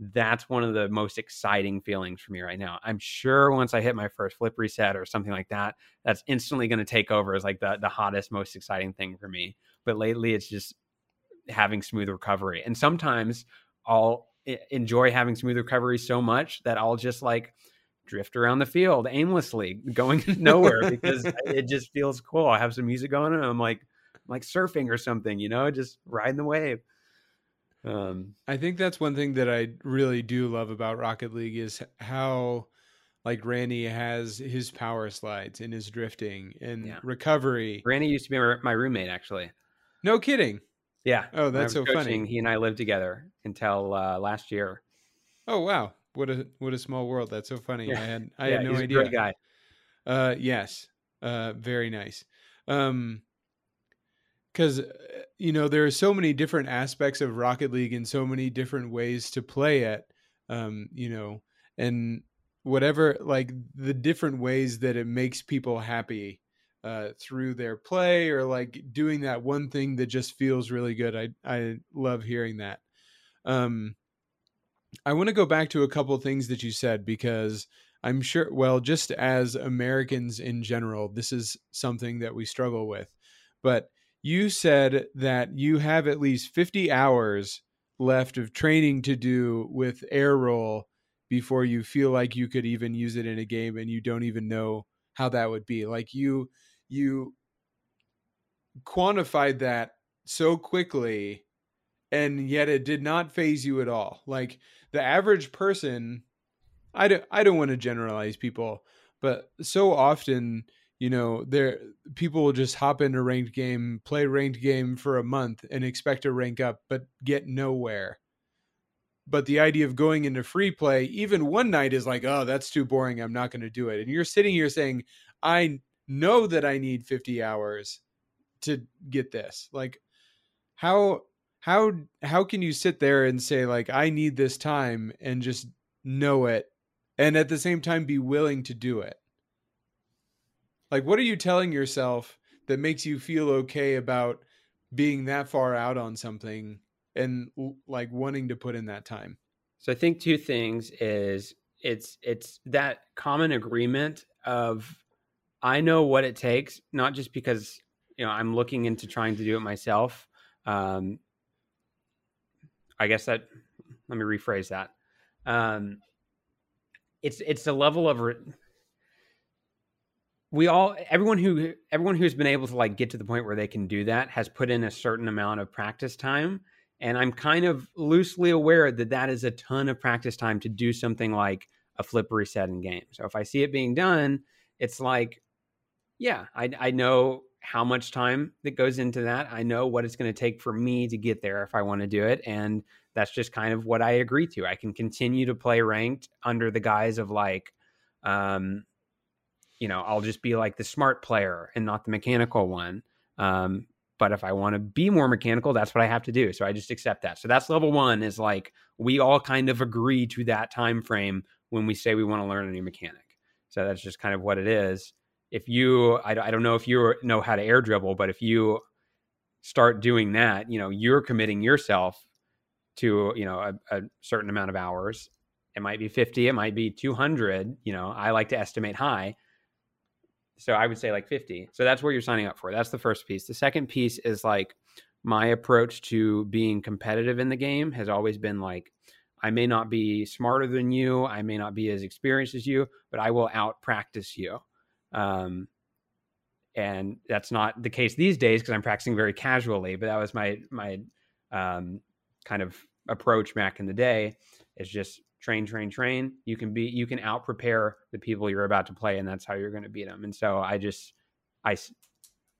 that's one of the most exciting feelings for me right now. I'm sure once I hit my first flip reset or something like that, that's instantly going to take over as like the the hottest, most exciting thing for me. But lately, it's just having smooth recovery, and sometimes I'll enjoy having smooth recovery so much that I'll just like drift around the field aimlessly, going [laughs] nowhere because [laughs] it just feels cool. I have some music going, and I'm like like surfing or something, you know, just riding the wave. Um, I think that's one thing that I really do love about Rocket League is how like Randy has his power slides and his drifting and yeah. recovery. Randy used to be my roommate, actually. No kidding. Yeah. Oh, that's so coaching, funny. He and I lived together until uh, last year. Oh wow, what a what a small world. That's so funny. Yeah. I had I yeah, had no idea. great guy. Uh, yes. Uh, very nice. Um, because you know there are so many different aspects of rocket league and so many different ways to play it um you know and whatever like the different ways that it makes people happy uh through their play or like doing that one thing that just feels really good i i love hearing that um i want to go back to a couple things that you said because i'm sure well just as americans in general this is something that we struggle with but you said that you have at least 50 hours left of training to do with air roll before you feel like you could even use it in a game and you don't even know how that would be. Like you you quantified that so quickly and yet it did not faze you at all. Like the average person i don't i don't want to generalize people but so often you know there people will just hop into ranked game play ranked game for a month and expect to rank up but get nowhere. But the idea of going into free play even one night is like oh that's too boring i'm not going to do it. And you're sitting here saying i know that i need 50 hours to get this. Like how how how can you sit there and say like i need this time and just know it and at the same time be willing to do it like, what are you telling yourself that makes you feel okay about being that far out on something and like wanting to put in that time? So I think two things is it's it's that common agreement of I know what it takes, not just because you know I'm looking into trying to do it myself. Um, I guess that let me rephrase that. Um, it's it's a level of re- we all everyone who everyone who's been able to like get to the point where they can do that has put in a certain amount of practice time and i'm kind of loosely aware that that is a ton of practice time to do something like a flip reset in game so if i see it being done it's like yeah i, I know how much time that goes into that i know what it's going to take for me to get there if i want to do it and that's just kind of what i agree to i can continue to play ranked under the guise of like um you know, I'll just be like the smart player and not the mechanical one. Um, but if I want to be more mechanical, that's what I have to do. So I just accept that. So that's level one is like we all kind of agree to that time frame when we say we want to learn a new mechanic. So that's just kind of what it is. If you, I, I don't know if you know how to air dribble, but if you start doing that, you know, you're committing yourself to, you know, a, a certain amount of hours. It might be 50, it might be 200. You know, I like to estimate high so I would say like 50. So that's what you're signing up for. That's the first piece. The second piece is like my approach to being competitive in the game has always been like I may not be smarter than you, I may not be as experienced as you, but I will out practice you. Um, and that's not the case these days because I'm practicing very casually. But that was my my um, kind of approach back in the day. Is just train, train, train. You can be, you can out prepare the people you're about to play, and that's how you're going to beat them. And so I just, I,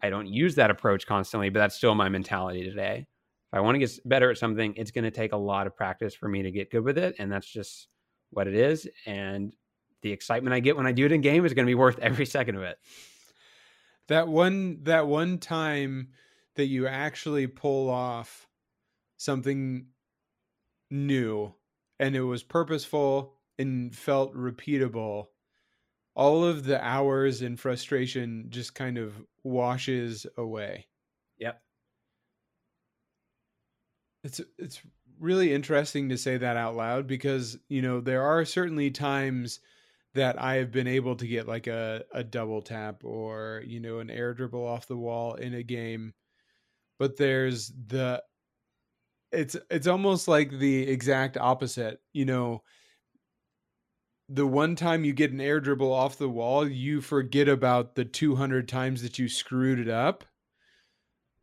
I don't use that approach constantly, but that's still my mentality today. If I want to get better at something, it's going to take a lot of practice for me to get good with it, and that's just what it is. And the excitement I get when I do it in game is going to be worth [laughs] every second of it. That one, that one time that you actually pull off something new and it was purposeful and felt repeatable all of the hours and frustration just kind of washes away yep it's it's really interesting to say that out loud because you know there are certainly times that I have been able to get like a, a double tap or you know an air dribble off the wall in a game but there's the it's it's almost like the exact opposite. You know, the one time you get an air dribble off the wall, you forget about the 200 times that you screwed it up.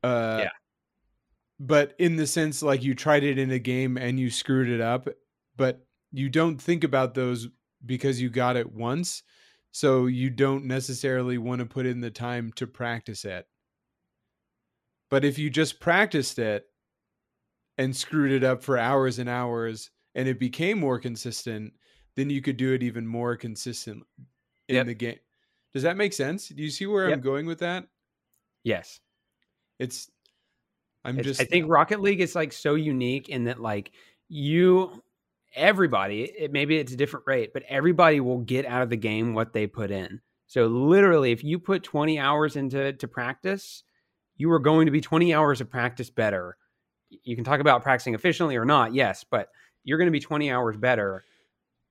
Uh, yeah. But in the sense, like you tried it in a game and you screwed it up, but you don't think about those because you got it once. So you don't necessarily want to put in the time to practice it. But if you just practiced it and screwed it up for hours and hours and it became more consistent, then you could do it even more consistent in yep. the game. Does that make sense? Do you see where yep. I'm going with that? Yes. It's I'm it's, just I think Rocket League is like so unique in that like you everybody, it, maybe it's a different rate, but everybody will get out of the game what they put in. So literally if you put 20 hours into to practice, you are going to be 20 hours of practice better you can talk about practicing efficiently or not, yes, but you're going to be 20 hours better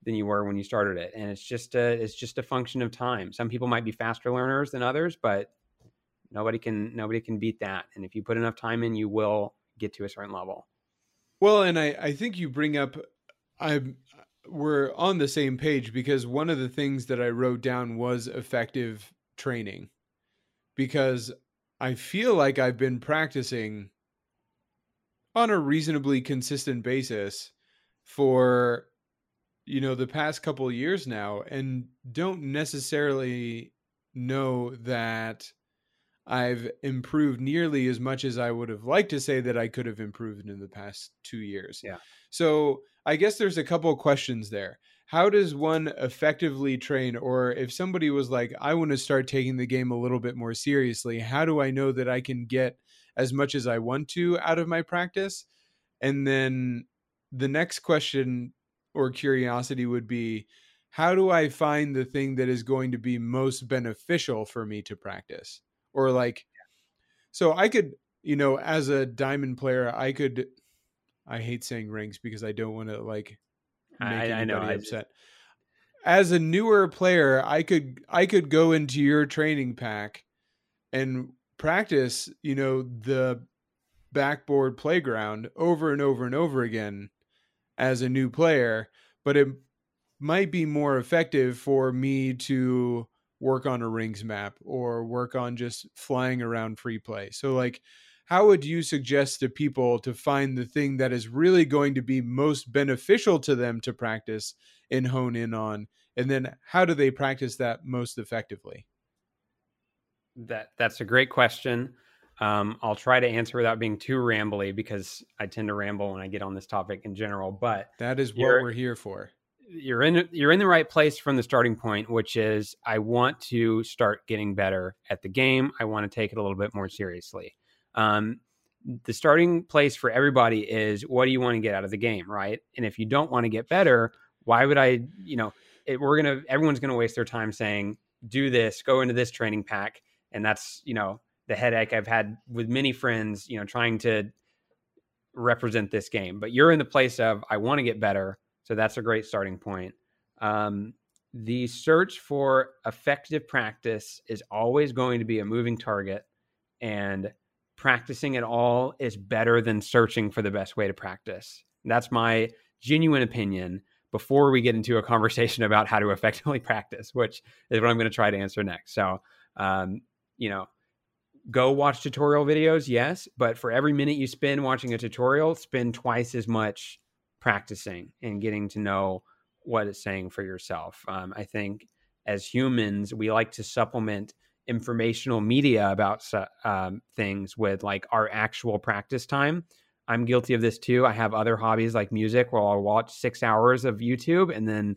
than you were when you started it, and it's just a it's just a function of time. Some people might be faster learners than others, but nobody can nobody can beat that. And if you put enough time in, you will get to a certain level. Well, and I I think you bring up I'm we're on the same page because one of the things that I wrote down was effective training because I feel like I've been practicing on a reasonably consistent basis for you know the past couple years now and don't necessarily know that I've improved nearly as much as I would have liked to say that I could have improved in the past 2 years. Yeah. So, I guess there's a couple of questions there. How does one effectively train or if somebody was like I want to start taking the game a little bit more seriously, how do I know that I can get as much as I want to out of my practice. And then the next question or curiosity would be how do I find the thing that is going to be most beneficial for me to practice? Or like, so I could, you know, as a diamond player, I could, I hate saying ranks because I don't want to like make I, anybody I know, upset. As a newer player, I could I could go into your training pack and practice, you know, the backboard playground over and over and over again as a new player, but it might be more effective for me to work on a rings map or work on just flying around free play. So like how would you suggest to people to find the thing that is really going to be most beneficial to them to practice and hone in on and then how do they practice that most effectively? That that's a great question. Um, I'll try to answer without being too rambly because I tend to ramble when I get on this topic in general. But that is what we're here for. you're in you're in the right place from the starting point, which is I want to start getting better at the game. I want to take it a little bit more seriously. Um, the starting place for everybody is what do you want to get out of the game, right? And if you don't want to get better, why would I? You know, it, we're gonna everyone's gonna waste their time saying do this, go into this training pack, and that's you know the headache I've had with many friends, you know, trying to represent this game. But you're in the place of I want to get better, so that's a great starting point. Um, the search for effective practice is always going to be a moving target, and practicing it all is better than searching for the best way to practice. That's my genuine opinion before we get into a conversation [laughs] about how to effectively practice, which is what I'm going to try to answer next. So, um, you know, go watch tutorial videos, yes, but for every minute you spend watching a tutorial, spend twice as much practicing and getting to know what it's saying for yourself. Um, I think as humans, we like to supplement informational media about um, things with like our actual practice time. I'm guilty of this too. I have other hobbies like music where I'll watch six hours of YouTube and then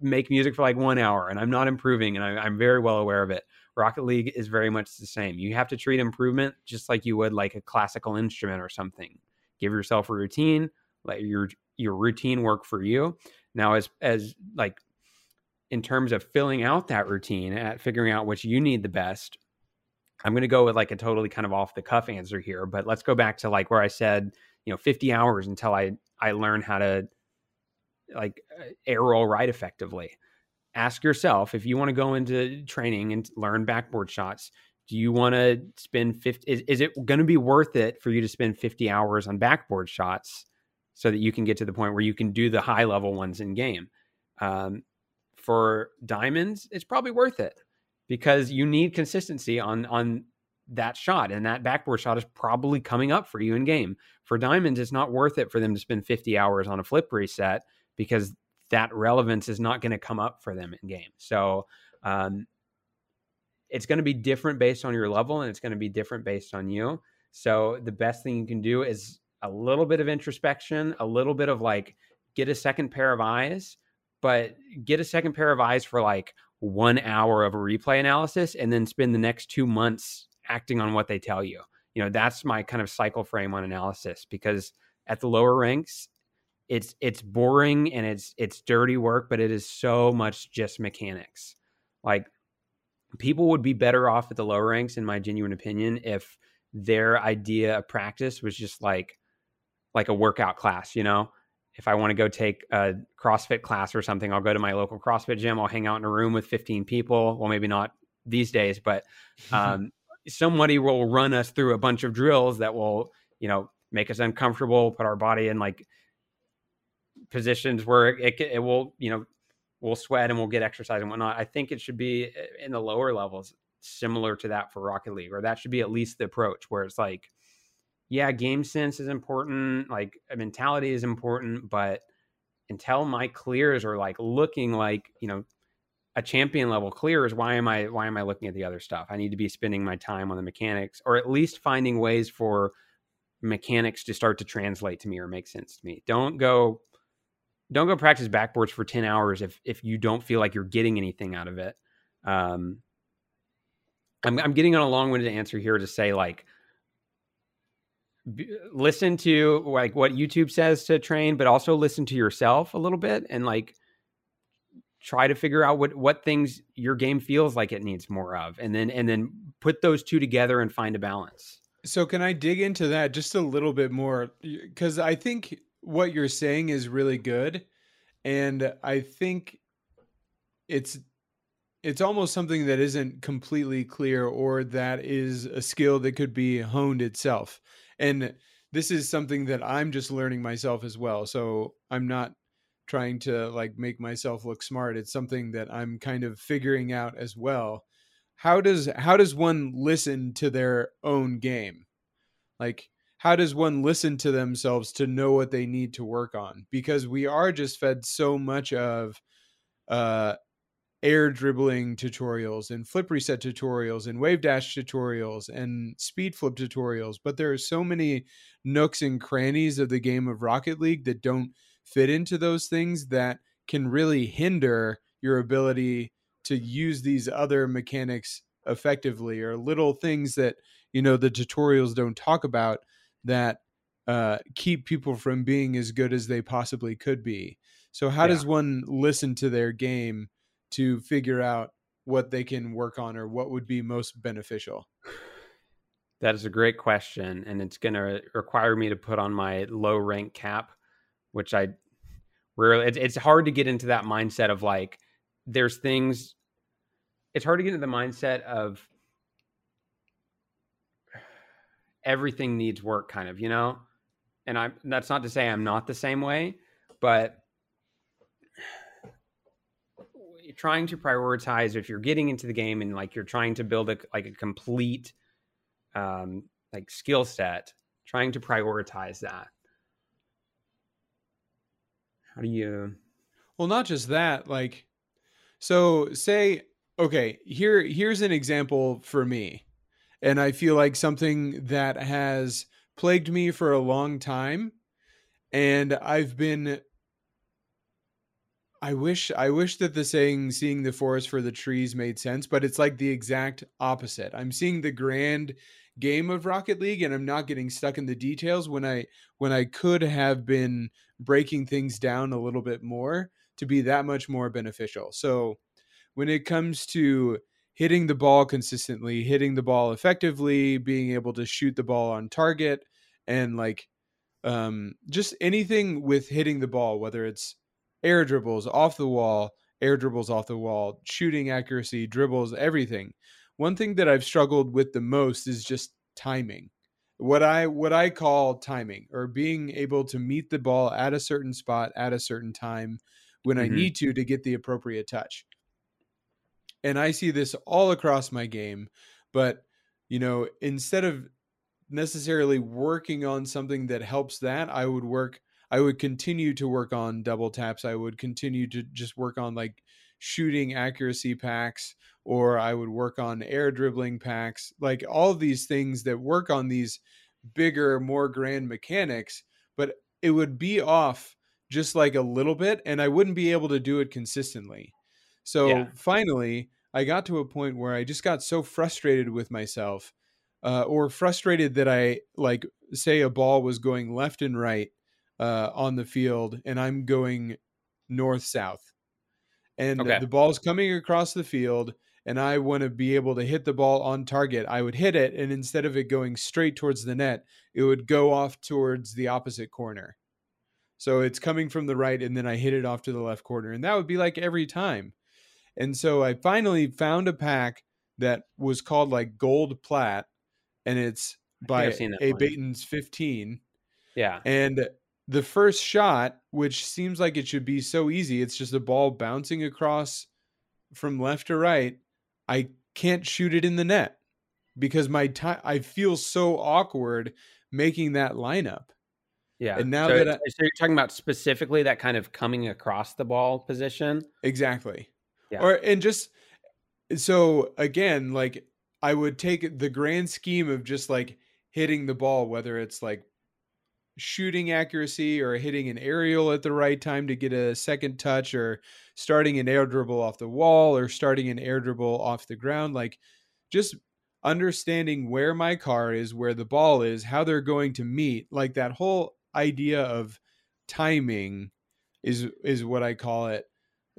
make music for like one hour and I'm not improving and I, am very well aware of it. Rocket League is very much the same. You have to treat improvement just like you would like a classical instrument or something. Give yourself a routine, let your your routine work for you. Now as as like in terms of filling out that routine at figuring out which you need the best, I'm going to go with like a totally kind of off the cuff answer here, but let's go back to like where I said, you know, 50 hours until I I learn how to like uh, air roll right effectively. Ask yourself if you want to go into training and learn backboard shots do you want to spend 50 is, is it going to be worth it for you to spend 50 hours on backboard shots so that you can get to the point where you can do the high level ones in game? Um, for diamonds it's probably worth it because you need consistency on on that shot and that backboard shot is probably coming up for you in game for diamonds it's not worth it for them to spend 50 hours on a flip reset because that relevance is not going to come up for them in game. So um, it's going to be different based on your level and it's going to be different based on you. So the best thing you can do is a little bit of introspection, a little bit of like get a second pair of eyes, but get a second pair of eyes for like one hour of a replay analysis and then spend the next two months acting on what they tell you. You know, that's my kind of cycle frame on analysis because at the lower ranks, it's it's boring and it's it's dirty work, but it is so much just mechanics. Like people would be better off at the lower ranks, in my genuine opinion, if their idea of practice was just like like a workout class, you know? If I want to go take a CrossFit class or something, I'll go to my local CrossFit gym. I'll hang out in a room with 15 people. Well, maybe not these days, but [laughs] um, somebody will run us through a bunch of drills that will, you know, make us uncomfortable, put our body in like positions where it, it will, you know, we'll sweat and we'll get exercise and whatnot. I think it should be eh, in the lower levels, similar to that for Rocket League, or that should be at least the approach where it's like, yeah, game sense is important, like mentality is important, but until my clears are like looking like, you know, a champion level clears, why am I why am I looking at the other stuff? I need to be spending my time on the mechanics or at least finding ways for mechanics to start to translate to me or make sense to me. Don't go don't go practice backboards for 10 hours if if you don't feel like you're getting anything out of it um i'm, I'm getting on a long-winded answer here to say like listen to like what youtube says to train but also listen to yourself a little bit and like try to figure out what what things your game feels like it needs more of and then and then put those two together and find a balance. So can i dig into that just a little bit more? Because i think what you're saying is really good and i think it's it's almost something that isn't completely clear or that is a skill that could be honed itself and this is something that i'm just learning myself as well. So i'm not trying to like make myself look smart. It's something that i'm kind of figuring out as well. How does how does one listen to their own game? Like how does one listen to themselves to know what they need to work on? Because we are just fed so much of uh, air dribbling tutorials and flip reset tutorials and wave dash tutorials and speed flip tutorials, but there are so many nooks and crannies of the game of Rocket League that don't fit into those things that can really hinder your ability to use these other mechanics effectively or little things that you know the tutorials don't talk about that uh, keep people from being as good as they possibly could be so how yeah. does one listen to their game to figure out what they can work on or what would be most beneficial? That is a great question and it's going to require me to put on my low rank cap which i rarely it's, hard to get into that mindset of like there's things it's hard to get into the mindset of everything needs work kind of you know? And i that's not to say i'm not the same way but trying to prioritize if you're getting into the game and like you're trying to build a like a complete um like skill set trying to prioritize that how do you well not just that like so say okay, here here's an example for me. And I feel like something that has plagued me for a long time and I've been I wish I wish that the saying seeing the forest for the trees made sense, but it's like the exact opposite. I'm seeing the grand game of Rocket League and I'm not getting stuck in the details when I when I could have been breaking things down a little bit more to be that much more beneficial. So when it comes to hitting the ball consistently, hitting the ball effectively, being able to shoot the ball on target, and like um, just anything with hitting the ball, whether it's air dribbles off the wall, air dribbles off the wall, shooting accuracy, dribbles, everything. One thing that I've struggled with the most is just timing. What I what I call timing or being able to meet the ball at a certain spot at a certain time when mm-hmm. I need to to get the appropriate touch and I see this all across my game. But you know, instead of necessarily working on something that helps that, I would work. I would continue to work on double taps. I would continue to just work on like shooting accuracy packs, or I would work on air dribbling packs, like all these things that work on these bigger, more grand mechanics. But it would be off just like a little bit, and I wouldn't be able to do it consistently. So yeah. finally, I got to a point where I just got so frustrated with myself, uh, or frustrated that I like say a ball was going left and right uh, on the field, and I'm going north south, and okay. the ball's coming across the field, and I want to be able to hit the ball on target. I would hit it, and instead of it going straight towards the net, it would go off towards the opposite corner. So it's coming from the right, and then I hit it off to the left corner, and that would be like every time. And so I finally found a pack that was called like Gold Plat, and it's by A Baton's 15. Yeah. And the first shot, which seems like it should be so easy, it's just a ball bouncing across from left to right. I can't shoot it in the net because my time I feel so awkward making that lineup. Yeah. And now so that I, so you're talking about specifically that kind of coming across the ball position. Exactly. Yeah. Or and just so again, like I would take the grand scheme of just like hitting the ball, whether it's like shooting accuracy or hitting an aerial at the right time to get a second touch or starting an air dribble off the wall or starting an air dribble off the ground like just understanding where my car is where the ball is how they're going to meet like that whole idea of timing is is what i call it.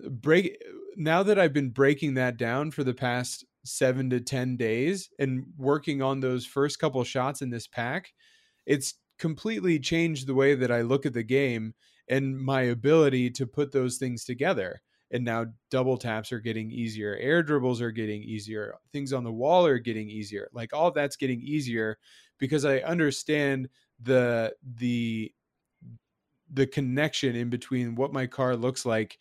Break now that I've been breaking that down for the past seven to 10 days and working on those first couple shots in this pack, it's completely changed the way that I look at the game and my ability to put those things together. And now double taps are getting easier, air dribbles are getting easier, things on the wall are getting easier. Like all that's getting easier because I understand the the the connection in between what my car looks like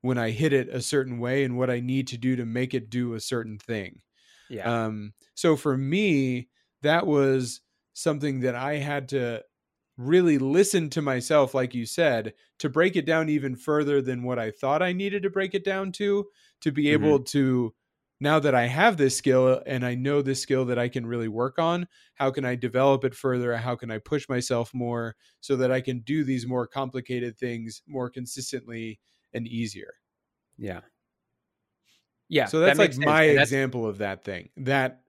when I hit it a certain way and what I need to do to make it do a certain thing. Yeah. Um, so for me, that was something that I had to really listen to myself, like you said, to break it down even further than what I thought I needed to break it down to, to be mm-hmm. able to now that I have this skill and I know this skill that I can really work on, how can I develop it further? How can I push myself more so that I can do these more complicated things more consistently and easier. Yeah. Yeah. So that's that like my that's- example of that thing. That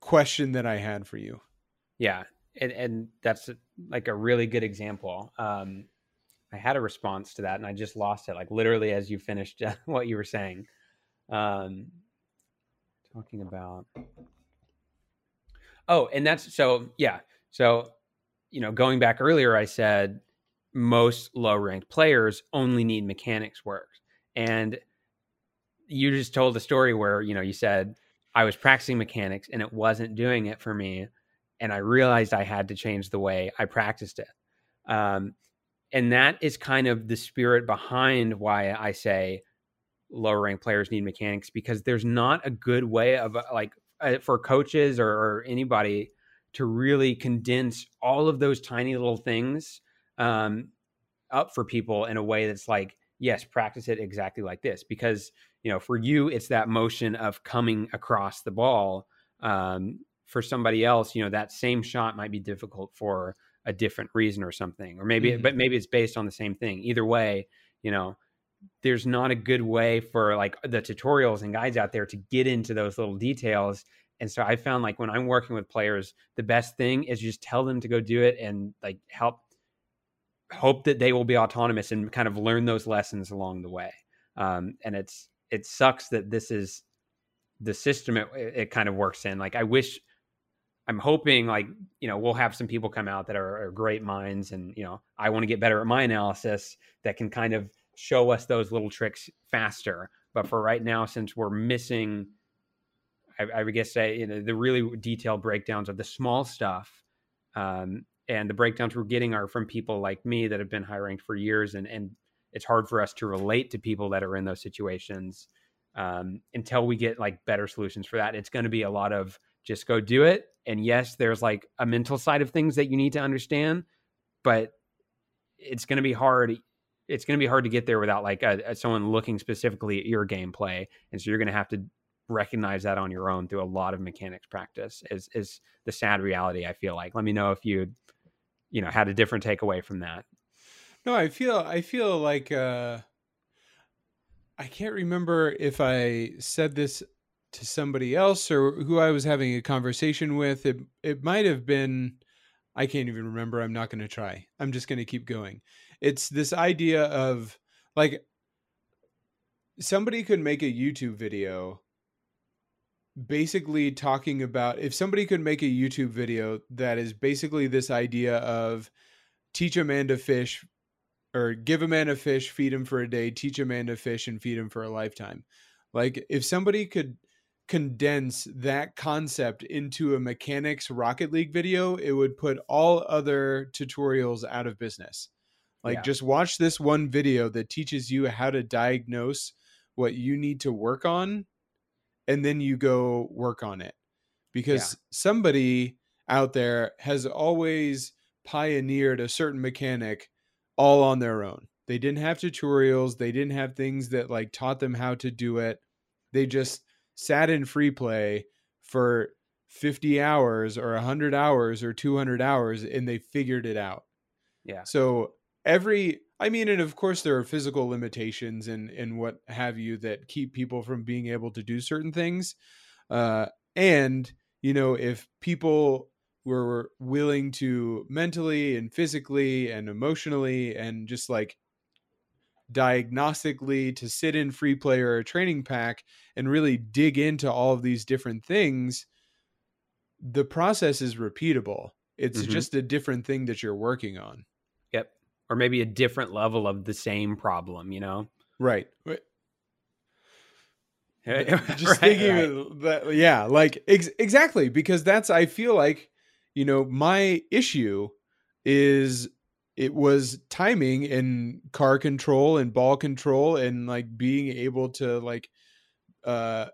question that I had for you. Yeah, and and that's like a really good example. Um, I had a response to that, and I just lost it. Like literally as you finished [laughs] what you were saying. Um, talking about. Oh, and that's so yeah. So, you know, going back earlier, I said most low ranked players only need mechanics work, and you just told a story where you know you said I was practicing mechanics and it wasn't doing it for me and I realized I had to change the way I practiced it. Um, and that is kind of the spirit behind why I say lower ranked players need mechanics because there's not a good way of uh, like uh, for coaches or, or anybody to really condense all of those tiny little things um, up for people in a way that's like yes practice it exactly like this because you know for you it's that motion of coming across the ball um, for somebody else, you know, that same shot might be difficult for a different reason or something, or maybe, Mhm. but maybe it's based on the same thing. Either way, you know, there's not a good way for like the tutorials and guides out there to get into those little details. And so I found like when I'm working with players, the best thing is just tell them to go do it and like help hope that they will be autonomous and kind of learn those lessons along the way. Um, and it's it sucks that this is the system it, it kind of works in. Like I wish I'm hoping like, you know, we'll have some people come out that are, are great minds and, you know, I want to get better at my analysis that can kind of show us those little tricks faster. But for right now, since we're missing, I, I would guess say, you know, the really detailed breakdowns of the small stuff, um, and the breakdowns we're getting are from people like me that have been high ranked for years, and and it's hard for us to relate to people that are in those situations um, until we get like better solutions for that. It's going to be a lot of just go do it. And yes, there's like a mental side of things that you need to understand, but it's going to be hard. It's going to be hard to get there without like a, someone looking specifically at your gameplay, and so you're going to have to recognize that on your own through a lot of mechanics practice. Is is the sad reality? I feel like. Let me know if you, you know, had a different takeaway from that. No, I feel I feel like uh I can't remember if I said this to somebody else or who I was having a conversation with. It it might have been I can't even remember. I'm not going to try. I'm just going to keep going. It's this idea of like somebody could make a YouTube video basically talking about if somebody could make a YouTube video that is basically this idea of teach a man to fish or give a man a fish, feed him for a day, teach a man to fish and feed him for a lifetime. Like if somebody could condense that concept into a mechanics Rocket League video, it would put all other tutorials out of business. Like Yeah. just watch this one video that teaches you how to diagnose what you need to work on and then you go work on it. Because somebody out there has always pioneered a certain mechanic all on their own. They didn't have tutorials, they didn't have things that like taught them how to do it. They just sat in free play for 50 hours or 100 hours or 200 hours and they figured it out. Yeah. So every I mean and of course there are physical limitations and and what have you that keep people from being able to do certain things. Uh and you know if people were willing to mentally and physically and emotionally and just like diagnostically to sit in free play or a training pack and really dig into all of these different things the process is repeatable it's Mhm. just a different thing that you're working on Yep. Or maybe a different level of the same problem. You know. right [laughs] just Right, thinking right. that yeah like ex- exactly because that's i feel like you know my issue is it was timing and car control and ball control and like being able to like uh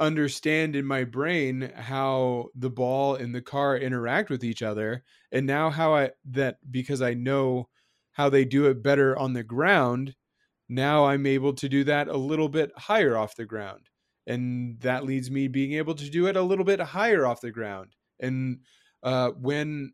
understand in my brain how the ball and the car interact with each other and now how i that because i know how they do it better on the ground now i'm able to do that a little bit higher off the ground and that leads me being able to do it a little bit higher off the ground and uh, when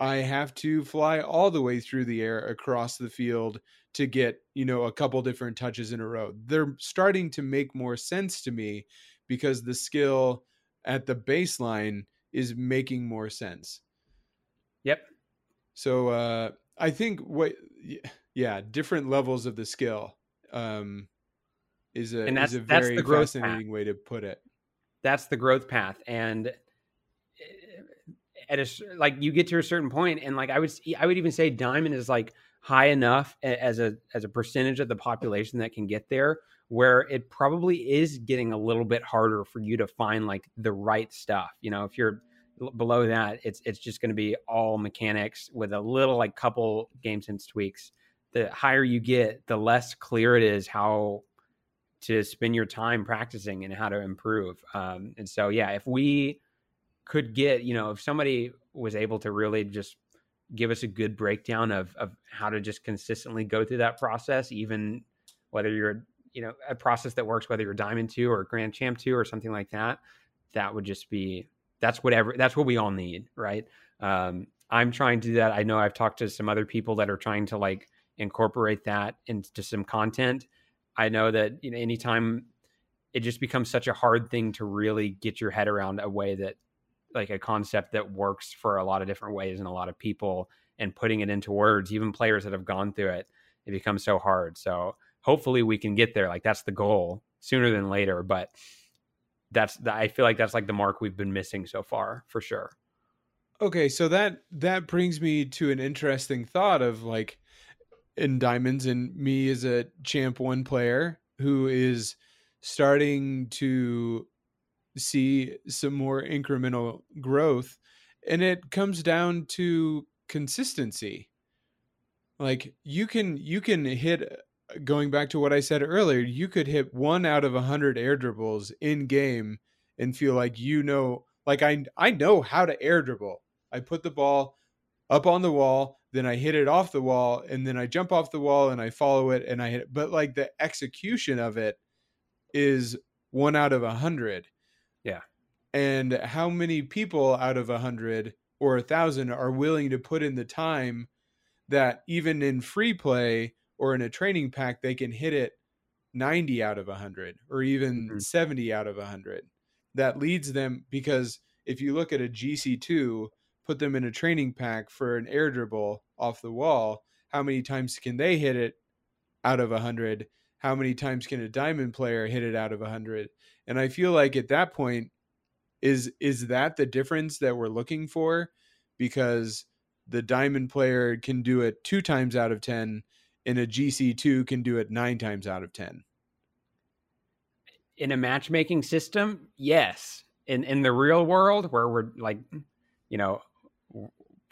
i have to fly all the way through the air across the field to get, you know, a couple different touches in a row. They're starting to make more sense to me because the skill at the baseline is making more sense. Yep. So uh I think what yeah, different levels of the skill um is a And that's- is a that's very the growth fascinating way to put it. that's the growth path and at a like you get to a certain point and like i would I would even say diamond is like high enough as a as a percentage of the population that can get there where it probably is getting a little bit harder for you to find like the right stuff you know if you're below that it's it's just going to be all mechanics with a little like couple game sense tweaks the higher you get the less clear it is how to spend your time practicing and how to improve. Um, and so, yeah, if we could get, you know, if somebody was able to really just give us a good breakdown of of how to just consistently go through that process, even whether you're, you know, a process that works, whether you're Diamond Two or Grand Champ Two or something like that, that would just be that's whatever that's what we all need, right? Um, I'm trying to do that. I know I've talked to some other people that are trying to like incorporate that into some content. I know that you know anytime it just becomes such a hard thing to really get your head around a way that like a concept that works for a lot of different ways and a lot of people and putting it into words even players that have gone through it it becomes so hard. So hopefully we can get there like that's the goal sooner than later but that's the, i feel like that's like the mark we've been missing so far for sure. Okay, so that that brings me to an interesting thought of like in diamonds and me as a champ one player who is starting to see some more incremental growth and it comes down to consistency. Like you can you can hit uh, going back to what i said earlier you could hit one out of a hundred air dribbles in game and feel like you know like i i know how to air dribble. I put the ball up on the wall then i hit it off the wall and then i jump off the wall and i follow it and i hit it. But like the execution of it is one out of a hundred Yeah. and how many people out of a hundred or a thousand are willing to put in the time that even in free play or in a training pack they can hit it 90 out of a 100 or even Mhm. 70 out of a 100 that leads them because if you look at a gc2 put them in a training pack for an air dribble off the wall how many times can they hit it out of a 100 how many times can a diamond player hit it out of a 100 and i feel like at that point is is that the difference that we're looking for? Because the diamond player can do it two times out of 10 and a gc2 can do it nine times out of 10 in a matchmaking system yes. In in the real world where we're like you know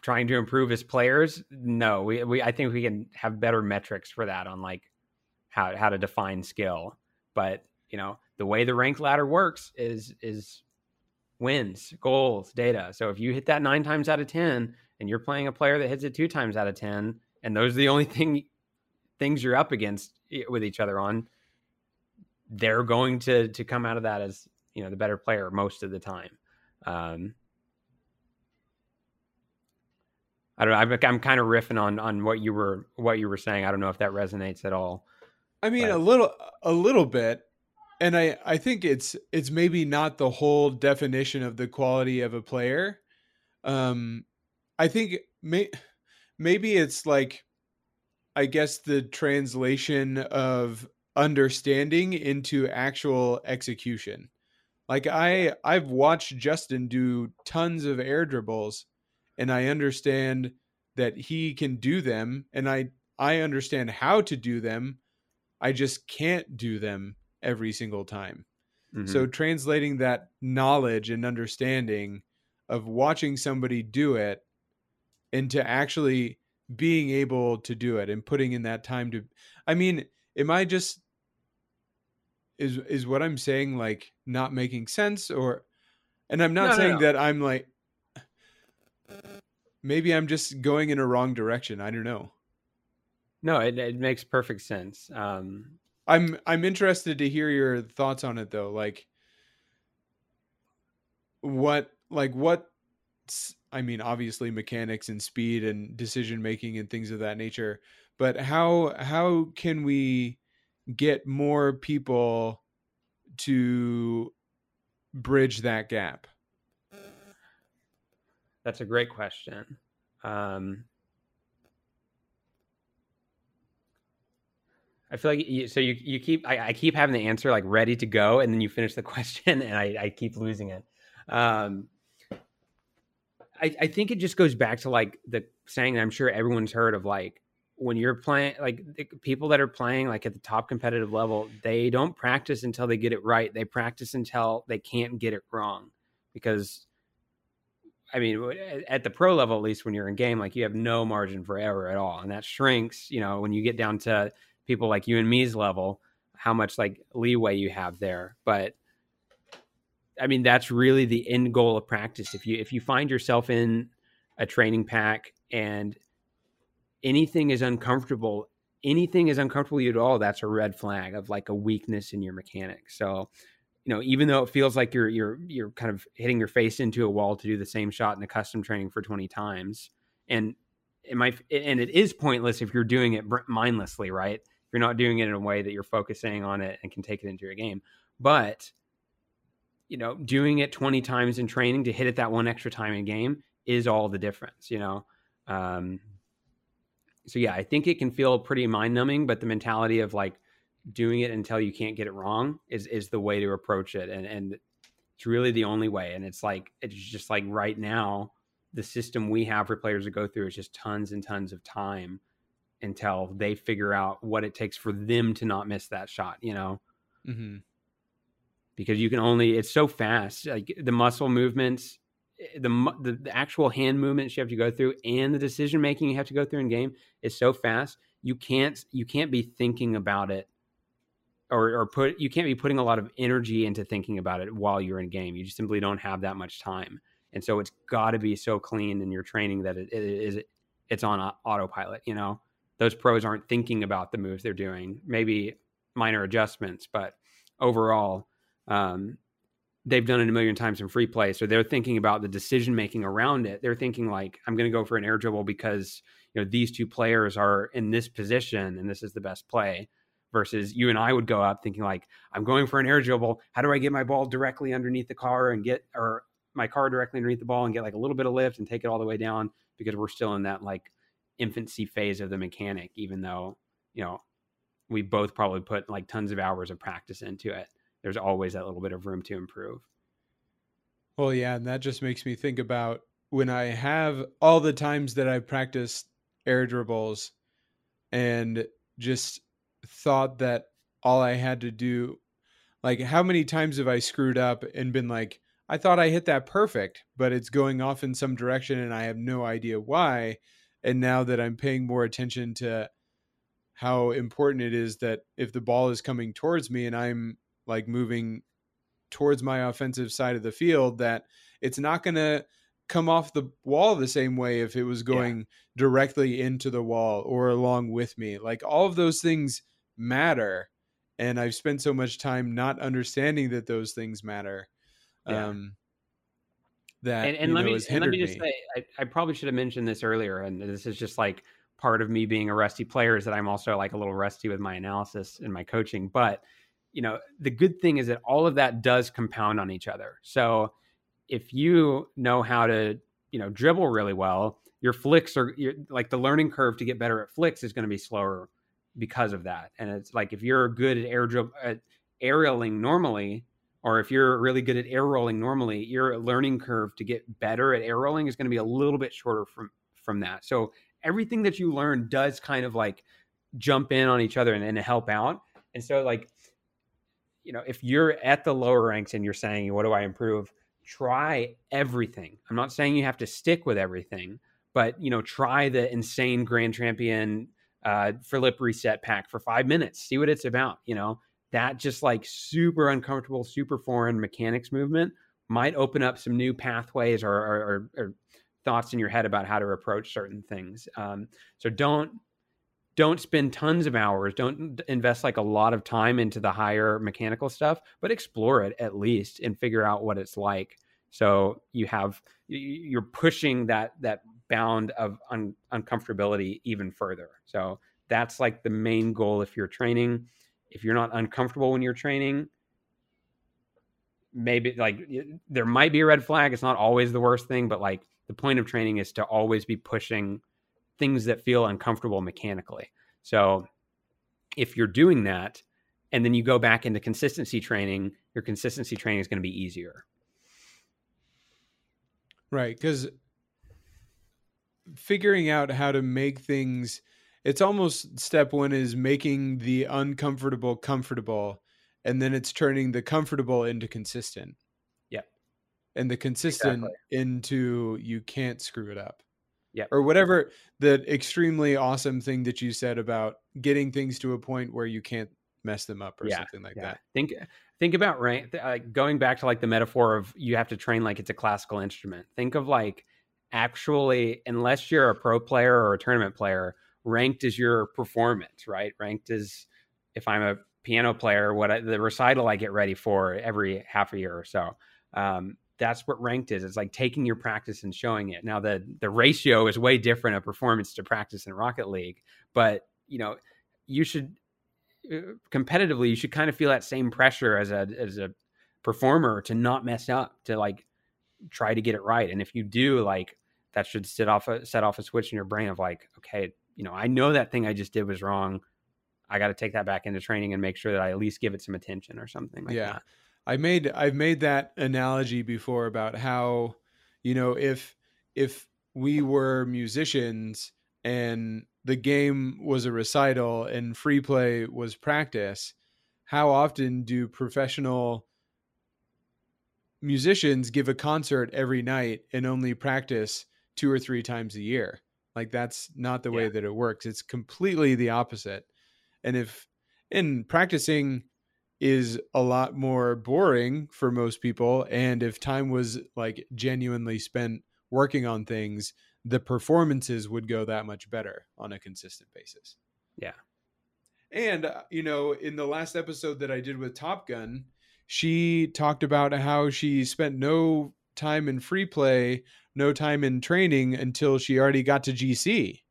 trying to improve as players no. We, we i think we can have better metrics for that on like how how to define skill. But you know the way the rank ladder works is is wins goals data so if you hit that nine times out of ten and you're playing a player that hits it two times out of ten and those are the only [laughs] thing things you're up against with each other on they're going to to come out of that as you know the better player most of the time. Um, I don't know. I'm, I'm kind of riffing on on what you were what you were saying. I don't know if that resonates at all. i mean Right. a little a little bit and i i think it's it's maybe not the whole definition of the quality of a player. Um i think may, maybe it's like i guess the translation of understanding into actual execution. Like i i've watched justin do tons of air dribbles and i understand that he can do them and i i understand how to do them. I just can't do them every single time Mhm. so translating that knowledge and understanding of watching somebody do it into actually being able to do it and putting in that time to I mean, am I just is is what I'm saying like not making sense or and I'm not No, no, saying no. that I'm like maybe I'm just going in a wrong direction. I don't know. no, it, it makes perfect sense. Um, I'm I'm interested to hear your thoughts on it though. Like what like what I mean, obviously mechanics and speed and decision making and things of that nature. But how how can we get more people to bridge that gap? That's a great question. Um, I feel like you, so you you keep I, I, keep having the answer like ready to go, and then you finish the [laughs] question, and I, I keep losing it. Um, I, I think it just goes back to like the saying that I'm sure everyone's heard of like when you're playing like people that are playing like at the top competitive level they don't practice until they get it right they practice until they can't get it wrong because i mean at the pro level at least when you're in game like you have no margin for error at all and that shrinks you know when you get down to people like you and me's level how much like leeway you have there but i mean that's really the end goal of practice if you if you find yourself in a training pack and anything is uncomfortable, anything is uncomfortable you at all, that's a red flag of like a weakness in your mechanics. So, you know, even though it feels like you're you're you're kind of hitting your face into a wall to do the same shot in a custom training for 20 times, and it might and it is pointless if you're doing it mindlessly, right? You're not doing it in a way that you're focusing on it and can take it into your game. But you know, doing it 20 times in training to hit it that one extra time in game is all the difference, you know. Um, so yeah, I think it can feel pretty mind numbing, but the mentality of like doing it until you can't get it wrong is is the way to approach it, and and it's really the only way. And it's like it's just like right now, the system we have for players to go through is just tons and tons of time until they figure out what it takes for them to not miss that shot. You know. Mm-hmm. Because you can only, it's so fast. Like the muscle movements the, the, the actual hand movements you have to go through and the decision making you have to go through in game is so fast you can't you can't be thinking about it or or put you can't be putting a lot of energy into thinking about it while you're in game you just simply don't have that much time and so it's got to be so clean in your training that it, it is it's on autopilot you know those pros aren't thinking about the moves they're doing maybe minor adjustments but overall um, they've done it a million times in free play. So they're thinking about the decision making around it. They're thinking like, I'm going to go for an air dribble because you know these two players are in this position and this is the best play. Versus you and I would go up thinking like, I'm going for an air dribble. How do I get my ball directly underneath the car and get or my car directly underneath the ball and get like a little bit of lift and take it all the way down because we're still in that like infancy phase of the mechanic, even though you know we both probably put like tons of hours of practice into it there's always that little bit of room to improve. Well, yeah, and that just makes me think about when I have all the times that I practiced air dribbles and just thought that all I had to do like how many times have I screwed up and been like I thought I hit that perfect, but it's going off in some direction and I have no idea why. And now that I'm paying more attention to how important it is that if the ball is coming towards me and I'm like moving towards my offensive side of the field that it's not going to come off the wall the same way if it was going yeah. directly into the wall or along with me. Like all of those things matter. And I've spent so much time not understanding that those things matter. Yeah. Um, that and, and let know, me and let me just me. say, I, I probably should have mentioned this earlier, and this is just like part of me being a rusty player is that I'm also like a little rusty with my analysis and my coaching. But you know, the good thing is that all of that does compound on each other. So if you know how to, you know, dribble really well, your flicks are like the learning curve to get better at flicks is going to be slower because of that. And it's like if you're good at air dribble, at aerialing normally, or if you're really good at air rolling normally, your learning curve to get better at air rolling is going to be a little bit shorter from from that. So everything that you learn does kind of like jump in on each other and, and help out. And so like you know, if you're at the lower ranks and you're saying, what do I improve? Try everything. I'm not saying you have to stick with everything, but, you know, try the insane grand champion uh, flip reset pack for five minutes. See what it's about. You know, that just like super uncomfortable, super foreign mechanics movement might open up some new pathways or, or, or, thoughts in your head about how to approach certain things. Um, so don't don't spend tons of hours don't invest like a lot of time into the higher mechanical stuff but explore it at least and figure out what it's like So you have you're pushing that that bound of un, uncomfortability even further. So that's like the main goal if you're training. If you're not uncomfortable when you're training, maybe like there might be a red flag. It's not always the worst thing, but like the point of training is to always be pushing things that feel uncomfortable mechanically. So if you're doing that and then you go back into consistency training, your consistency training is going to be easier. Right, because figuring out how to make things it's almost step one is making the uncomfortable comfortable and then it's turning the comfortable into consistent yeah and the consistent Exactly. into you can't screw it up Yeah. or whatever the extremely awesome thing that you said about getting things to a point where you can't mess them up or Yeah, something like yeah. that Think think about rank like going back to like the metaphor of you have to train like it's a classical instrument. Think of like actually unless you're a pro player or a tournament player, ranked is your performance, right? Ranked is if I'm a piano player, what I, the recital I get ready for every half a year or so. Um, that's what ranked is. It's like taking your practice and showing it. Now the the ratio is way different of performance to practice in Rocket League, but you know you should uh, competitively you should kind of feel that same pressure as a as a performer to not mess up to like try to get it right and if you do like that should set off a set off a switch in your brain of like okay you know i know that thing i just did was wrong. I got to take that back into training and make sure that i at least give it some attention or something like Yeah. that. I made I've made that analogy before about how you know if if we were musicians and the game was a recital and free play was practice how often do professional musicians give a concert every night and only practice two or three times a year like that's not the way that it works it's completely the opposite and if in practicing is a lot more boring for most people and if time was like genuinely spent working on things the performances would go that much better on a consistent basis Yeah. and uh, you know in the last episode that i did with top gun she talked about how she spent no time in free play no time in training until she already got to gc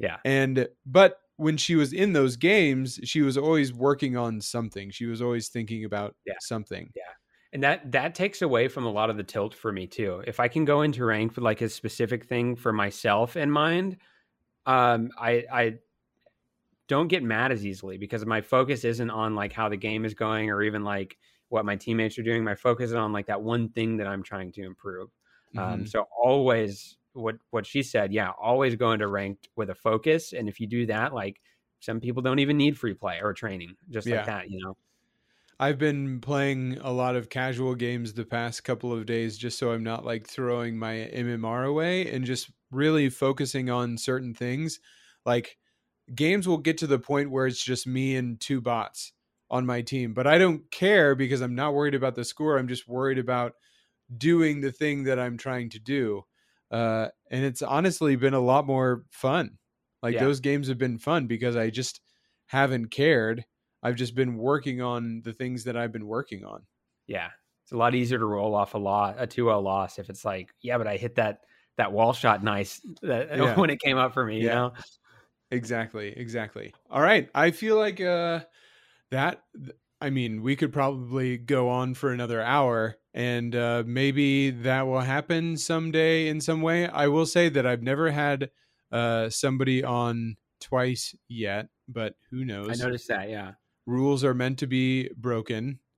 yeah. And but when she was in those games she was always working on something. She was always thinking about Yeah. something. Yeah. and that that takes away from a lot of the tilt for me too. If i can go into rank with like a specific thing for myself in mind um i i don't get mad as easily because my focus isn't on like how the game is going or even like what my teammates are doing. My focus is on like that one thing that i'm trying to improve um Mhm. so always what what she said yeah always go into ranked with a focus and if you do that like some people don't even need free play or training just Yeah. like that you know I've been playing a lot of casual games the past couple of days just so I'm not like throwing my MMR away and just really focusing on certain things. Like games will get to the point where it's just me and two bots on my team, but I don't care because I'm not worried about the score. I'm just worried about doing the thing that I'm trying to do. Uh, and it's honestly been a lot more fun. Like Yeah. those games have been fun because I just haven't cared. I've just been working on the things that I've been working on. Yeah, it's a lot easier to roll off a lot a 2-0 loss if it's like, yeah, but I hit that that wall shot nice that, [laughs] Yeah. when it came up for me. You Yeah. know, Exactly, exactly. All right, I feel like uh that I mean, we could probably go on for another hour and uh maybe that will happen someday in some way. I will say that I've never had uh somebody on twice yet, but who knows? I noticed that. Yeah, rules are meant to be broken. [laughs]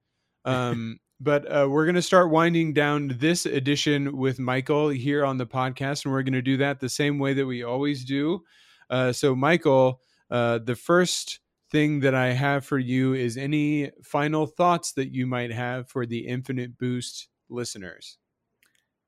Um, but uh, we're going to start winding down this edition with Michael here on the podcast, and we're going to do that the same way that we always do. Uh, so, Michael, uh, the first thing that I have for you is any final thoughts that you might have for the Infinite Boost listeners.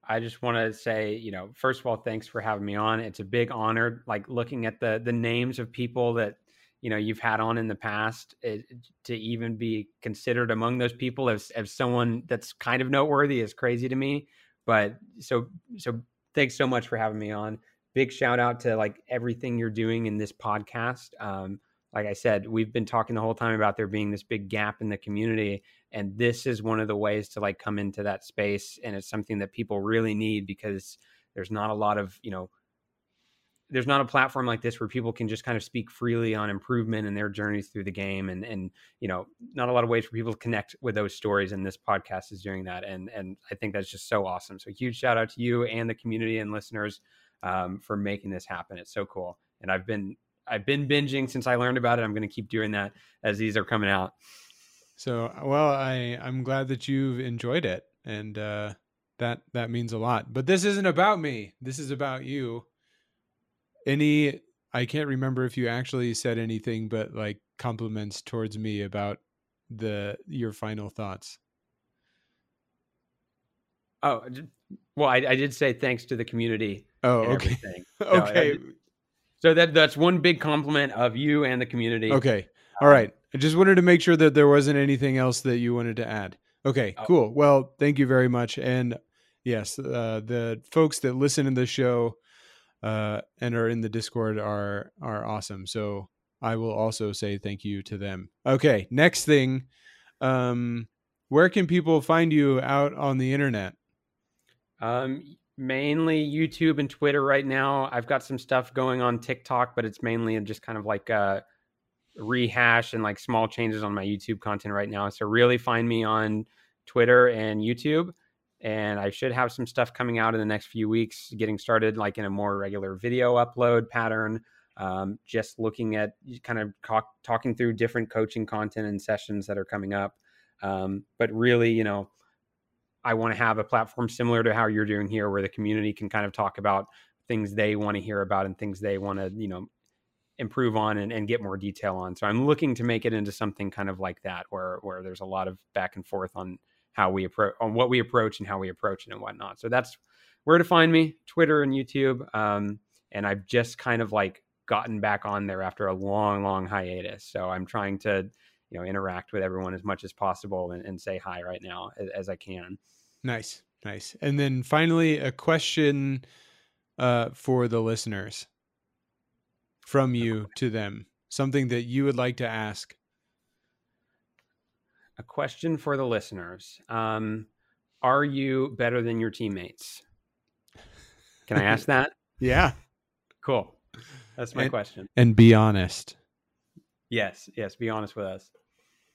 I just want to say, you know, first of all, thanks for having me on. It's a big honor. Like looking at the the names of people that you know you've had on in the past, it, to even be considered among those people as as someone that's kind of noteworthy is crazy to me. But so so thanks so much for having me on. Big shout out to like everything you're doing in this podcast. Um, like I said, we've been talking the whole time about there being this big gap in the community. And this is one of the ways to like come into that space. And it's something that people really need because there's not a lot of, you know, there's not a platform like this where people can just kind of speak freely on improvement and their journeys through the game and and you know not a lot of ways for people to connect with those stories and this podcast is doing that and and i think that's just so awesome so huge shout out to you and the community and listeners um, for making this happen it's so cool and i've been i've been binging since i learned about it i'm going to keep doing that as these are coming out so well i i'm glad that you've enjoyed it and uh that that means a lot but this isn't about me this is about you any I can't remember if you actually said anything but like compliments towards me about the your final thoughts. Oh, well, I, I did say thanks to the community. Oh, okay. [laughs] Okay. So that that's one big compliment of you and the community. Okay. All right. I just wanted to make sure that there wasn't anything else that you wanted to add. Okay, oh. cool. Well, thank you very much. And yes, uh, the folks that listen to the show, uh, and are in the Discord are are awesome. So I will also say thank you to them. Okay, next thing, um, where can people find you out on the internet? Um, mainly YouTube and Twitter right now. I've got some stuff going on TikTok, but it's mainly just kind of like a rehash and like small changes on my YouTube content right now. So really find me on Twitter and YouTube and I should have some stuff coming out in the next few weeks, getting started like in a more regular video upload pattern. Um, just looking at kind of talk, talking through different coaching content and sessions that are coming up. Um, but really, you know, I want to have a platform similar to how you're doing here, where the community can kind of talk about things they want to hear about and things they want to, you know, improve on and, and get more detail on. So I'm looking to make it into something kind of like that, where where there's a lot of back and forth on how we approach on what we approach and how we approach it and whatnot. So that's where to find me, Twitter and YouTube. Um, and I've just kind of like gotten back on there after a long, long hiatus. So I'm trying to, you know, interact with everyone as much as possible and, and say hi right now as, as, I can. Nice, nice. And then finally, a question uh, for the listeners from you to them, something that you would like to ask a question for the listeners. Um, are you better than your teammates? Can I ask that? [laughs] yeah. Cool. That's my and, question. And be honest. Yes. Yes. Be honest with us.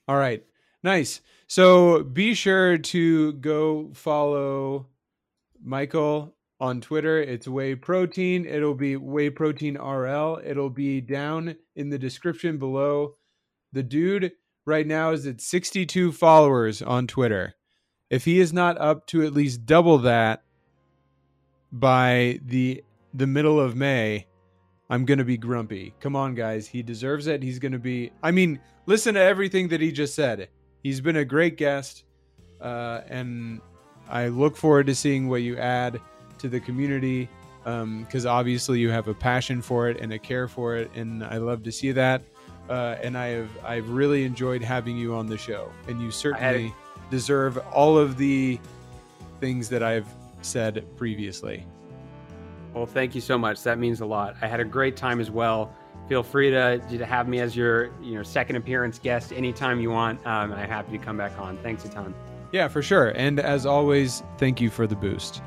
All right. Nice. So be sure to go follow Michael on Twitter. It's Whey Protein. It'll be Whey Protein RL. It'll be down in the description below. The dude right now is at 62 followers on Twitter. If he is not up to at least double that by the the middle of May, I'm going to be grumpy. Come on guys, he deserves it. He's going to be I mean, listen to everything that he just said. He's been a great guest uh, and I look forward to seeing what you add to the community because um, obviously you have a passion for it and a care for it, and I love to see that uh, and I have I've really enjoyed having you on the show, and you certainly deserve all of the things that I've said previously. Well, thank you so much. That means a lot. I had a great time as well. Feel free to, to have me as your you know second appearance guest anytime you want. Um, I'm happy to come back on. Thanks a ton. Yeah, for sure. And as always, thank you for the boost.